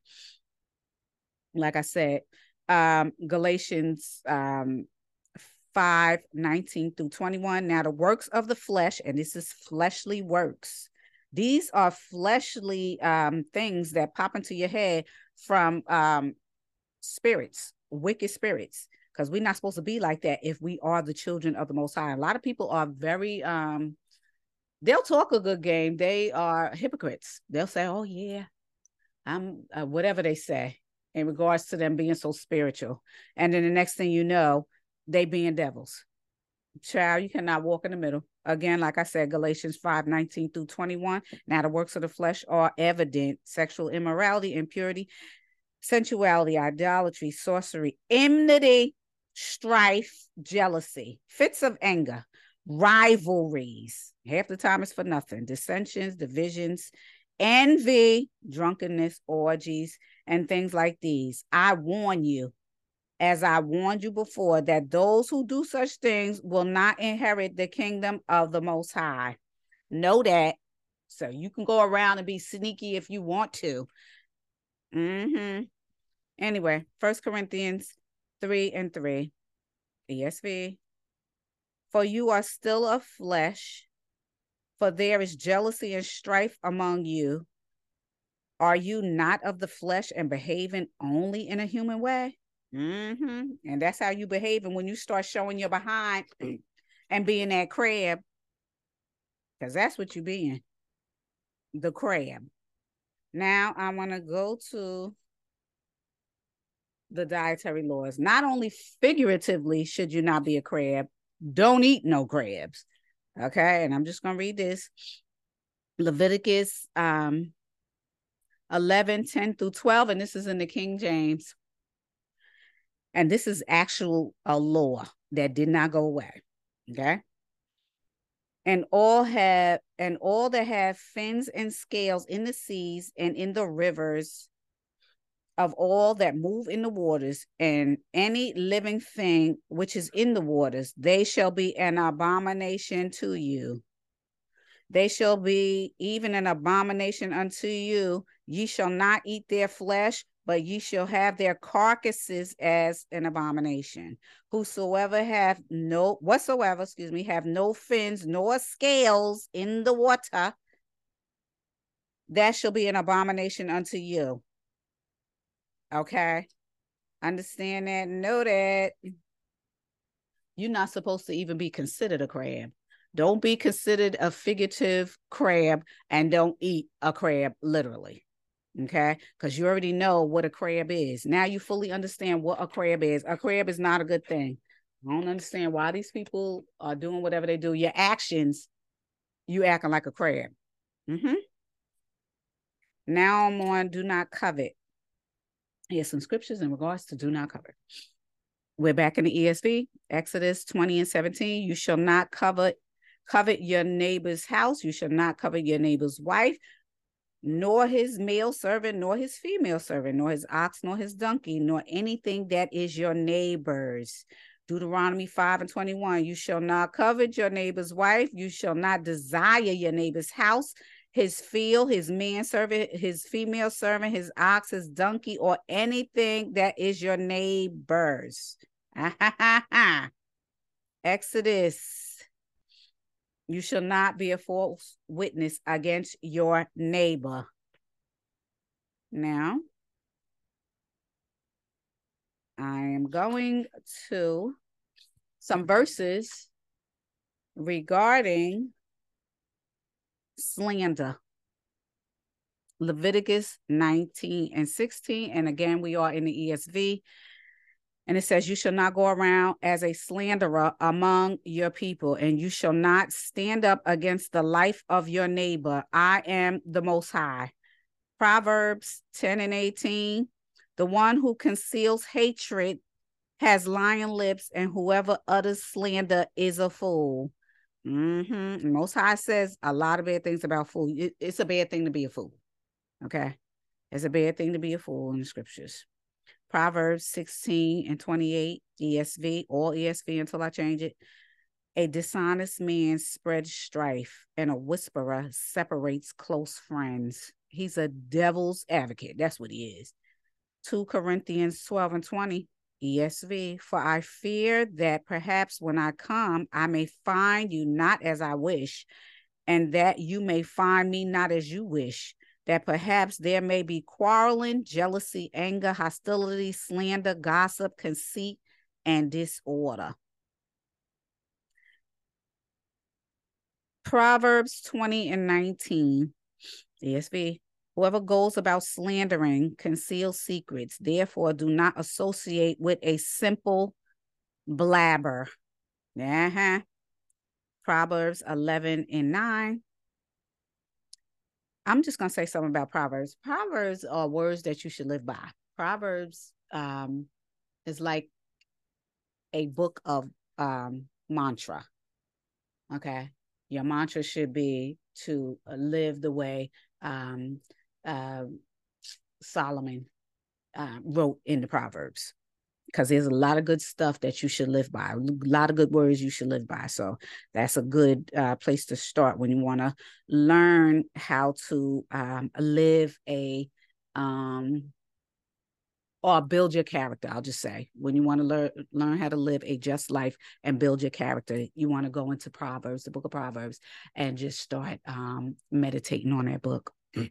Like I said, um, Galatians um, 5 19 through 21. Now, the works of the flesh, and this is fleshly works. These are fleshly um, things that pop into your head from um, spirits, wicked spirits, because we're not supposed to be like that if we are the children of the Most High. A lot of people are very, um, they'll talk a good game. They are hypocrites. They'll say, oh, yeah, I'm uh, whatever they say in regards to them being so spiritual. And then the next thing you know, they being devils. Child, you cannot walk in the middle. Again, like I said, Galatians 5 19 through 21. Now, the works of the flesh are evident sexual immorality, impurity, sensuality, idolatry, sorcery, enmity, strife, jealousy, fits of anger, rivalries. Half the time it's for nothing, dissensions, divisions, envy, drunkenness, orgies, and things like these. I warn you as I warned you before, that those who do such things will not inherit the kingdom of the Most High. Know that. So you can go around and be sneaky if you want to. Mm-hmm. Anyway, First Corinthians 3 and 3, ESV. For you are still of flesh, for there is jealousy and strife among you. Are you not of the flesh and behaving only in a human way? Mm-hmm. And that's how you behave. And when you start showing your behind <clears throat> and being that crab, because that's what you're being the crab. Now I want to go to the dietary laws. Not only figuratively should you not be a crab, don't eat no crabs. Okay, and I'm just gonna read this. Leviticus um 11, 10 through 12, and this is in the King James. And this is actual a law that did not go away. Okay. And all have and all that have fins and scales in the seas and in the rivers of all that move in the waters and any living thing which is in the waters, they shall be an abomination to you. They shall be even an abomination unto you. Ye shall not eat their flesh, but ye shall have their carcasses as an abomination. Whosoever have no whatsoever, excuse me, have no fins nor scales in the water, that shall be an abomination unto you. Okay. Understand that, know that. You're not supposed to even be considered a crab. Don't be considered a figurative crab and don't eat a crab literally. Okay. Because you already know what a crab is. Now you fully understand what a crab is. A crab is not a good thing. I don't understand why these people are doing whatever they do. Your actions, you acting like a crab. Mm-hmm. Now I'm on do not covet. Here's some scriptures in regards to do not covet. We're back in the ESV, Exodus 20 and 17. You shall not covet covet your neighbor's house. You shall not covet your neighbor's wife, nor his male servant, nor his female servant, nor his ox, nor his donkey, nor anything that is your neighbor's. Deuteronomy 5 and 21. You shall not covet your neighbor's wife. You shall not desire your neighbor's house, his field, his man servant, his female servant, his ox, his donkey, or anything that is your neighbor's. <laughs> Exodus. You shall not be a false witness against your neighbor. Now, I am going to some verses regarding slander. Leviticus 19 and 16. And again, we are in the ESV. And it says, You shall not go around as a slanderer among your people, and you shall not stand up against the life of your neighbor. I am the Most High. Proverbs 10 and 18. The one who conceals hatred has lion lips, and whoever utters slander is a fool. Mm-hmm. Most High says a lot of bad things about fool. It, it's a bad thing to be a fool. Okay. It's a bad thing to be a fool in the scriptures. Proverbs 16 and 28, ESV, all ESV until I change it. A dishonest man spreads strife, and a whisperer separates close friends. He's a devil's advocate. That's what he is. 2 Corinthians 12 and 20. ESV, for I fear that perhaps when I come, I may find you not as I wish, and that you may find me not as you wish, that perhaps there may be quarreling, jealousy, anger, hostility, slander, gossip, conceit, and disorder. Proverbs 20 and 19, ESV. Whoever goes about slandering conceals secrets. Therefore, do not associate with a simple blabber. Uh-huh. Proverbs 11 and 9. I'm just going to say something about Proverbs. Proverbs are words that you should live by. Proverbs um, is like a book of um, mantra. Okay. Your mantra should be to live the way um, uh, Solomon uh, wrote in the Proverbs because there's a lot of good stuff that you should live by, a lot of good words you should live by. So that's a good uh, place to start when you want to learn how to um, live a um, or build your character. I'll just say when you want to learn learn how to live a just life and build your character, you want to go into Proverbs, the book of Proverbs, and just start um, meditating on that book. <clears throat>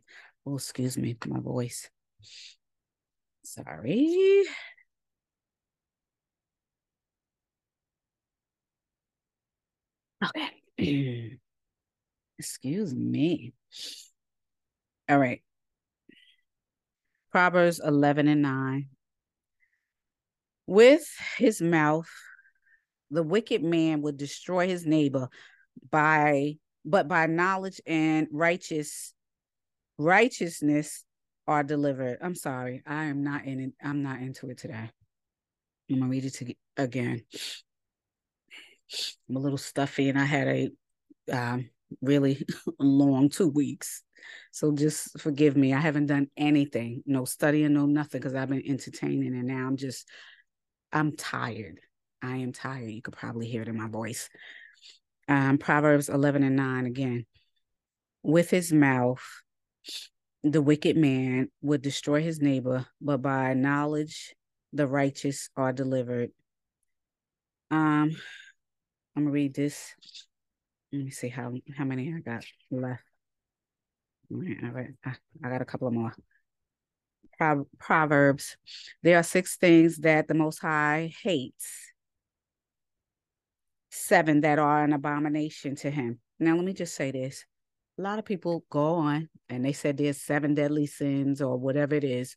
Oh, excuse me, my voice. Sorry. Okay. <clears throat> Excuse me. All right. Proverbs 11 and 9. With his mouth, the wicked man would destroy his neighbor by but by knowledge and righteous righteousness are delivered. I'm sorry. I am not in it. I'm not into it today. I'm gonna read it to, again. I'm a little stuffy and I had a um, really <laughs> long two weeks. So just forgive me. I haven't done anything, no studying, no nothing, because I've been entertaining and now I'm just, I'm tired. I am tired. You could probably hear it in my voice. Um, Proverbs 11 and 9 again. With his mouth, the wicked man would destroy his neighbor, but by knowledge, the righteous are delivered. Um, I'm gonna read this. Let me see how how many I got left. All right, I, I got a couple of more. Pro- Proverbs. There are six things that the Most High hates. Seven that are an abomination to him. Now, let me just say this. A lot of people go on and they said there's seven deadly sins or whatever it is.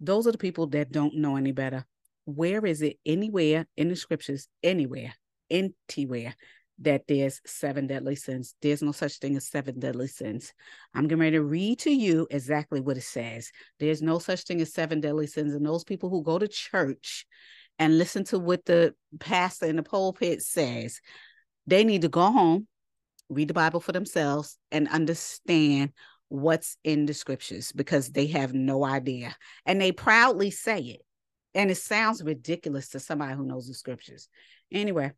Those are the people that don't know any better. Where is it anywhere in the scriptures, anywhere, anywhere, that there's seven deadly sins. There's no such thing as seven deadly sins. I'm getting ready to read to you exactly what it says. There's no such thing as seven deadly sins. And those people who go to church and listen to what the pastor in the pulpit says, they need to go home, read the Bible for themselves, and understand what's in the scriptures because they have no idea. And they proudly say it. And it sounds ridiculous to somebody who knows the scriptures. Anyway,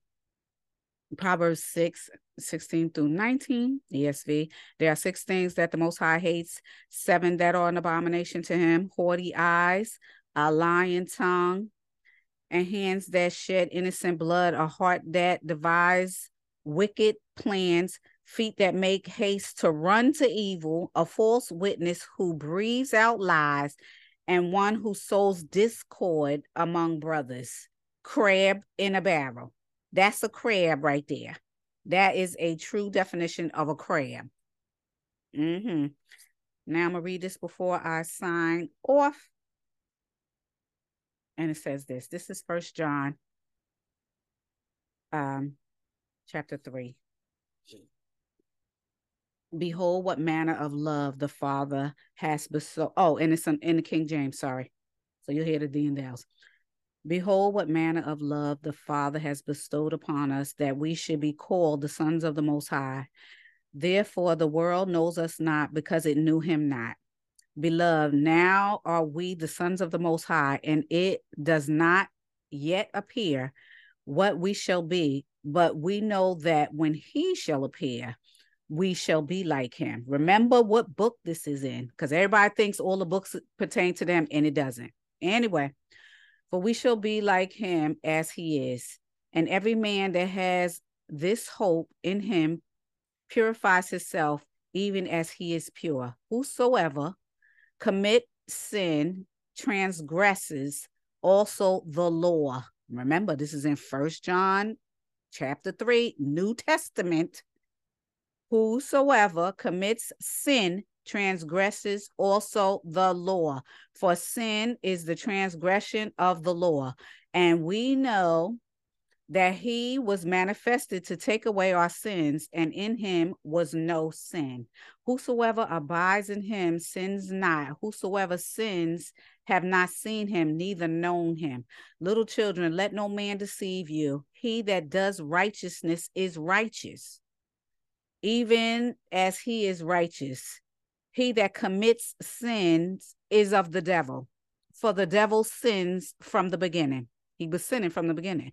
Proverbs 6, 16 through 19, ESV. There are six things that the Most High hates, seven that are an abomination to him haughty eyes, a lying tongue, and hands that shed innocent blood, a heart that devise wicked plans, feet that make haste to run to evil, a false witness who breathes out lies, and one who sows discord among brothers. Crab in a barrel. That's a crab right there. That is a true definition of a crab. Mm-hmm. Now I'm gonna read this before I sign off. And it says this. This is First John, um, chapter three. Behold, what manner of love the Father has bestowed. Oh, and it's in the King James. Sorry. So you'll hear the D and Dales. Behold, what manner of love the Father has bestowed upon us that we should be called the sons of the Most High. Therefore, the world knows us not because it knew him not. Beloved, now are we the sons of the Most High, and it does not yet appear what we shall be, but we know that when he shall appear, we shall be like him. Remember what book this is in, because everybody thinks all the books pertain to them, and it doesn't. Anyway, for we shall be like him as he is. And every man that has this hope in him purifies himself even as he is pure. Whosoever commit sin transgresses also the law. Remember, this is in First John chapter 3, New Testament. Whosoever commits sin transgresses also the law, for sin is the transgression of the law. And we know that he was manifested to take away our sins, and in him was no sin. Whosoever abides in him sins not. Whosoever sins have not seen him, neither known him. Little children, let no man deceive you. He that does righteousness is righteous, even as he is righteous. He that commits sins is of the devil, for the devil sins from the beginning. He was sinning from the beginning.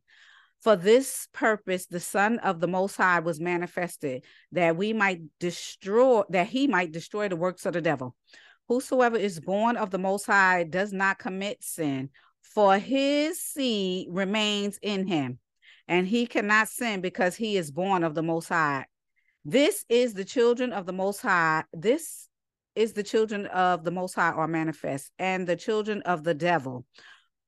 For this purpose, the Son of the Most High was manifested, that we might destroy, that he might destroy the works of the devil. Whosoever is born of the Most High does not commit sin, for his seed remains in him, and he cannot sin because he is born of the Most High. This is the children of the Most High. This is the children of the Most High are manifest, and the children of the devil.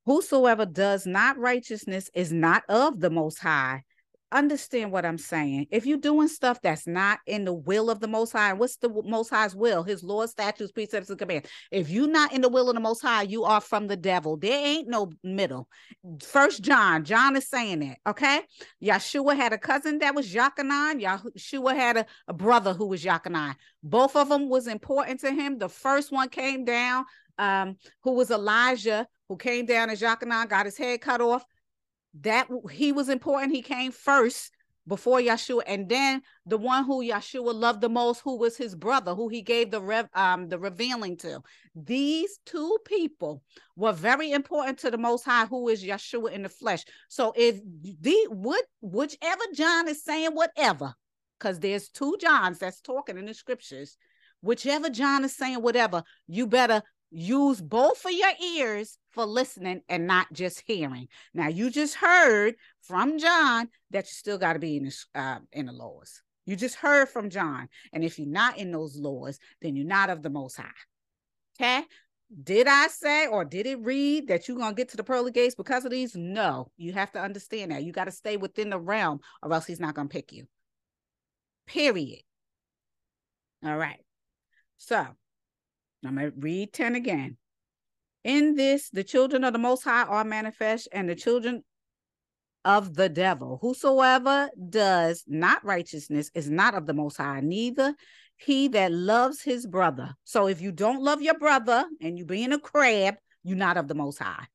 Whosoever does not righteousness is not of the Most High, understand what I'm saying. If you're doing stuff that's not in the will of the Most High, what's the Most High's will? His laws, statutes, precepts, and commands. If you're not in the will of the Most High, you are from the devil. There ain't no middle. First John, John is saying that. Okay, Yeshua had a cousin that was Yachanan. Yeshua had a, a brother who was Yachanan. Both of them was important to him. The first one came down, um, who was Elijah, who came down as Yachanan, got his head cut off that he was important. He came first before Yeshua, and then the one who Yeshua loved the most, who was his brother, who he gave the rev, um the revealing to. These two people were very important to the Most High, who is Yeshua in the flesh. So if the what whichever John is saying, whatever, because there's two Johns that's talking in the scriptures. Whichever John is saying whatever, you better use both of your ears for listening and not just hearing. Now you just heard from John that you still got to be in the uh, in the laws. You just heard from John, and if you're not in those laws, then you're not of the Most High. Okay. Did I say or did it read that you're gonna get to the pearly gates because of these? No, you have to understand that you got to stay within the realm, or else he's not gonna pick you. Period. All right. So I'm going to read 10 again. In this, the children of the Most High are manifest, and the children of the devil. Whosoever does not righteousness is not of the Most High, neither he that loves his brother. So if you don't love your brother and you being a crab, you're not of the Most High.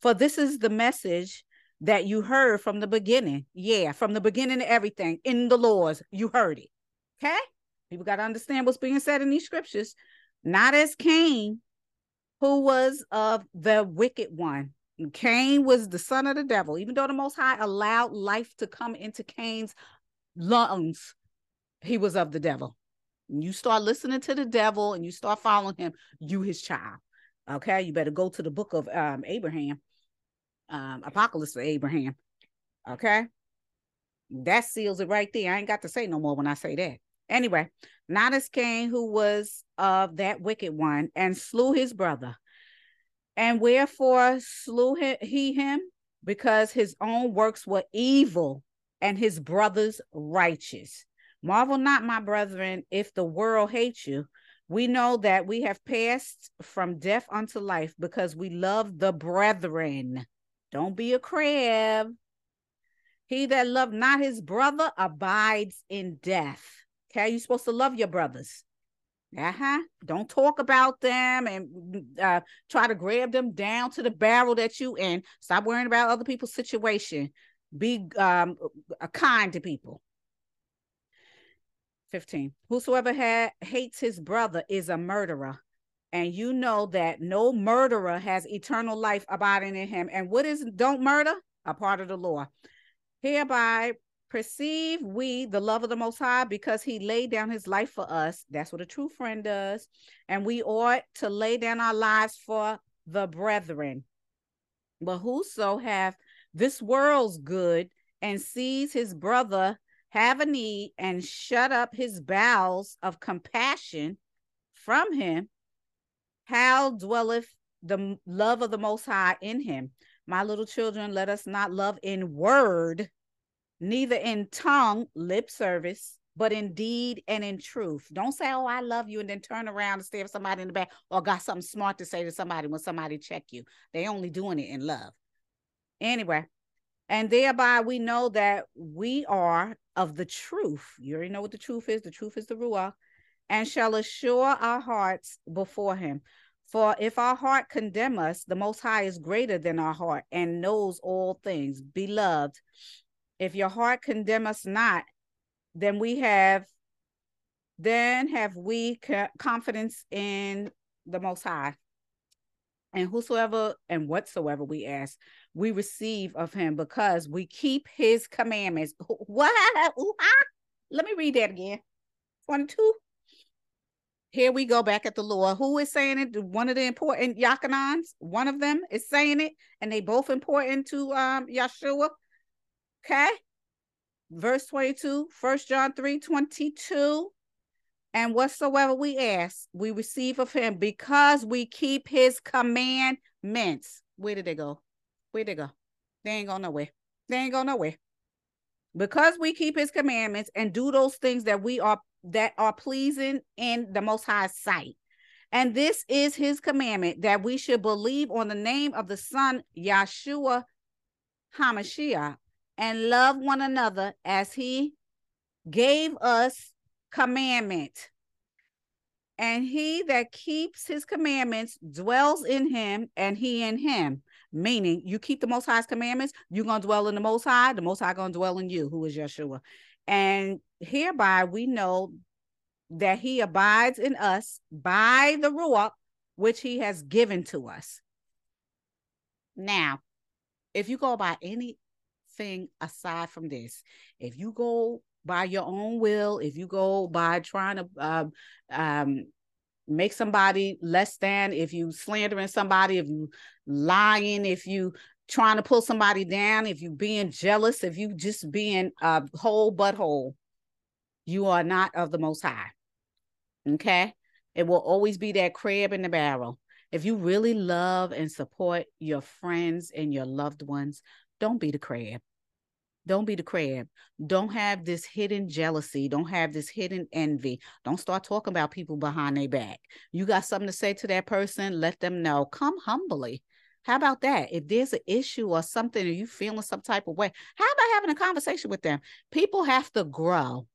For this is the message that you heard from the beginning. Yeah, from the beginning of everything in the laws, you heard it. Okay? People got to understand what's being said in these scriptures not as Cain, who was of the wicked one. Cain was the son of the devil, even though the Most High allowed life to come into Cain's lungs, he was of the devil. you start listening to the devil and you start following him, you his child. Okay, you better go to the book of um, Abraham, um, Apocalypse of Abraham. Okay, that seals it right there. I ain't got to say no more when I say that. Anyway, not as Cain, who was of that wicked one, and slew his brother. And wherefore slew he him? Because his own works were evil and his brother's righteous. Marvel not, my brethren, if the world hates you. We know that we have passed from death unto life because we love the brethren. Don't be a crab. He that loved not his brother abides in death. Okay, you're supposed to love your brothers. Uh-huh. Don't talk about them and uh, try to grab them down to the barrel that you in. Stop worrying about other people's situation. Be um, kind to people. 15. Whosoever ha- hates his brother is a murderer. And you know that no murderer has eternal life abiding in him. And what is don't murder? A part of the law. Hereby perceive we the love of the most high because he laid down his life for us. That's what a true friend does. And we ought to lay down our lives for the brethren. But whoso hath this world's good and sees his brother have a need and shut up his bowels of compassion from him how dwelleth the love of the most high in him? My little children let us not love in word neither in tongue, lip service, but in deed and in truth. Don't say, Oh, I love you, and then turn around and stare somebody in the back or got something smart to say to somebody when somebody check you. They only doing it in love. Anyway, and thereby we know that we are of the truth. You already know what the truth is. The truth is the Ruach, and shall assure our hearts before him. For if our heart condemn us, the Most High is greater than our heart and knows all things. Beloved, if your heart condemn us not, then we have, then have we confidence in the Most High. And whosoever and whatsoever we ask, we receive of him because we keep his commandments. <laughs> What? <laughs> Let me read that again. 22. Here we go back at the law. Who is saying it? One of the important Yachanans, one of them is saying it, and they both important to um Yeshua. Okay. Verse 22, 1 John 3 22. And whatsoever we ask, we receive of him because we keep his commandments. Where did they go? Where did they go? They ain't going nowhere. They ain't going nowhere. because we keep his commandments and do those things that we are that are pleasing in the most high sight. And this is his commandment that we should believe on the name of the Son Yeshua HaMashiach and love one another as he gave us commandment. And he that keeps his commandments dwells in him, and he in him. Meaning, you keep the Most High's commandments, you're going to dwell in the Most High, the Most High going to dwell in you, who is Yeshua. And hereby we know that he abides in us by the Ruach, which he has given to us. Now, if you go by anything aside from this, if you go by your own will, if you go by trying to um, um, make somebody less than, if you slandering somebody, if you lying, if you trying to pull somebody down, if you being jealous, if you just being a whole butthole, you are not of the Most High. Okay, it will always be that crab in the barrel. If you really love and support your friends and your loved ones, don't be the crab. Don't be the crab. Don't have this hidden jealousy. Don't have this hidden envy. Don't start talking about people behind their back. You got something to say to that person, let them know. Come humbly. How about that? If there's an issue or something, or you feeling some type of way, how about having a conversation with them? People have to grow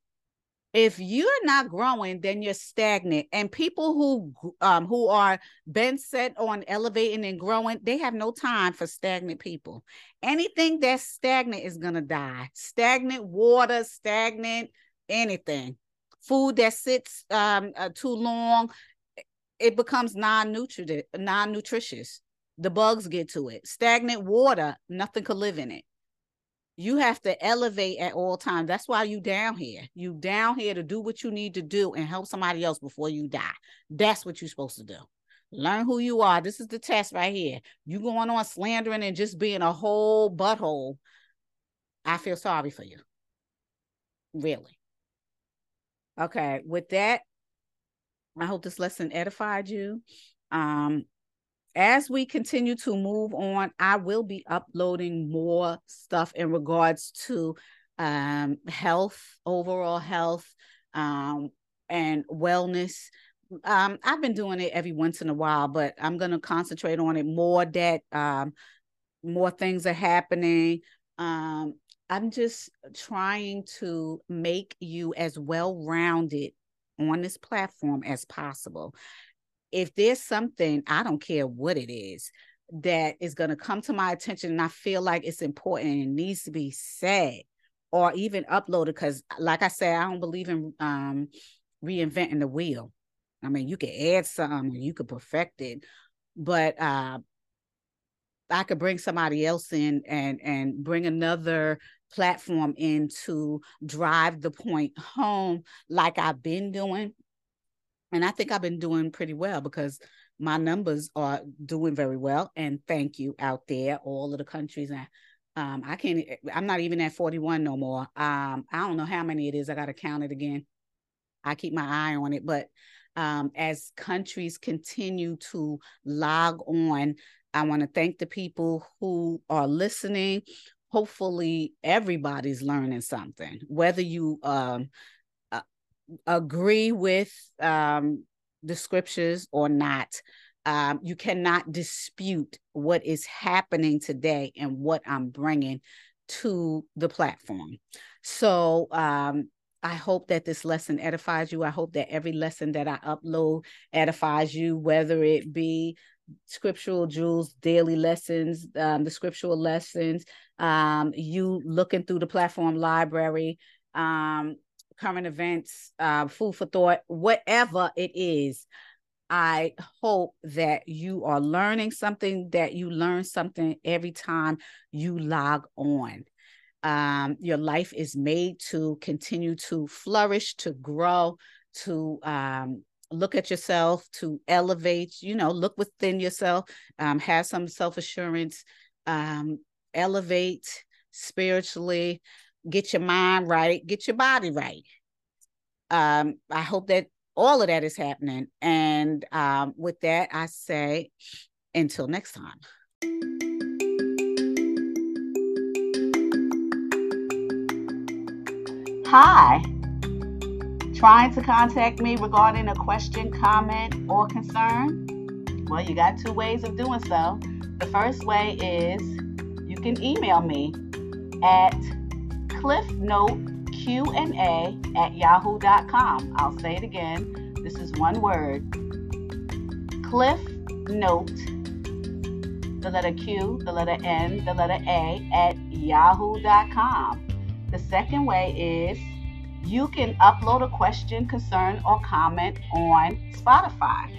if you're not growing then you're stagnant. And people who um who are been set on elevating and growing they have no time for stagnant people. Anything that's stagnant is going to die. Stagnant water stagnant anything. Food that sits um uh, too long it becomes non-nutritive non-nutritious. The bugs get to it. Stagnant water nothing could live in it you have to elevate at all times. That's why you down here. You down here to do what you need to do and help somebody else before you die. That's what you're supposed to do. Learn who you are. This is the test right here. You going on slandering and just being a whole butthole. I feel sorry for you. Really. Okay, with that, I hope this lesson edified you. Um, as we continue to move on, I will be uploading more stuff in regards to um, health, overall health, um, and wellness. Um, I've been doing it every once in a while, but I'm going to concentrate on it more. That um, more things are happening. Um, I'm just trying to make you as well rounded on this platform as possible if there's something, I don't care what it is, that is going to come to my attention and I feel like it's important and it needs to be said or even uploaded, because like I said, I don't believe in um, reinventing the wheel. I mean, you could add something, you could perfect it, but uh, I could bring somebody else in and and bring another platform in to drive the point home like I've been doing and I think I've been doing pretty well because my numbers are doing very well. And thank you out there, all of the countries. And um, I can't, I'm not even at 41 no more. Um, I don't know how many it is. I got to count it again. I keep my eye on it. But um, as countries continue to log on, I want to thank the people who are listening. Hopefully, everybody's learning something, whether you um, agree with um, the scriptures or not. Um, you cannot dispute what is happening today and what I'm bringing to the platform. So um, I hope that this lesson edifies you. I hope that every lesson that I upload edifies you, whether it be scriptural jewels, daily lessons, um, the scriptural lessons, um, you looking through the platform library, um, current events, uh, food for thought, whatever it is. I hope that you are learning something, that you learn something every time you log on. Um, your life is made to continue to flourish, to grow, to um, look at yourself, to elevate, you know, look within yourself, um, have some self assurance, um, elevate spiritually, get your mind right, get your body right. Um, I hope that all of that is happening. And um, with that, I say until next time. Hi. Trying to contact me regarding a question, comment, or concern? Well, you got two ways of doing so. The first way is you can email me at cliffnoteqna at yahoo.com. I'll say it again. This is one word. Cliff Note, the letter Q, the letter N, the letter A at yahoo.com. The second way is you can upload a question, concern, or comment on Spotify.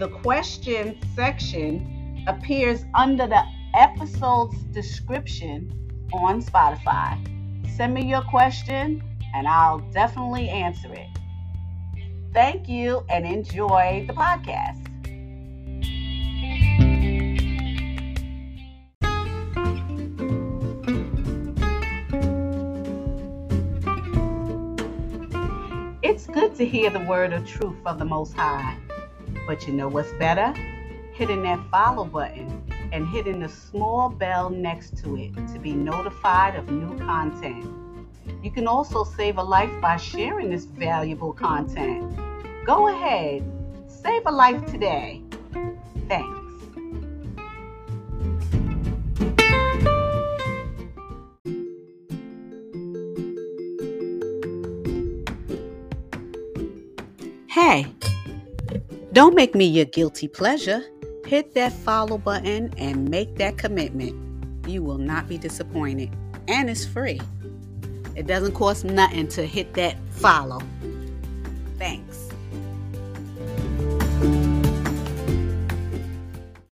The question section appears under the episode's description on Spotify. Send me your question and I'll definitely answer it. Thank you and enjoy the podcast. It's good to hear the word of truth from the Most High. But you know what's better? Hitting that follow button and hitting the small bell next to it to be notified of new content. You can also save a life by sharing this valuable content. Go ahead, save a life today. Thanks. Hey, don't make me your guilty pleasure. Hit that follow button and make that commitment. You will not be disappointed. And it's free. It doesn't cost nothing to hit that follow. Thanks.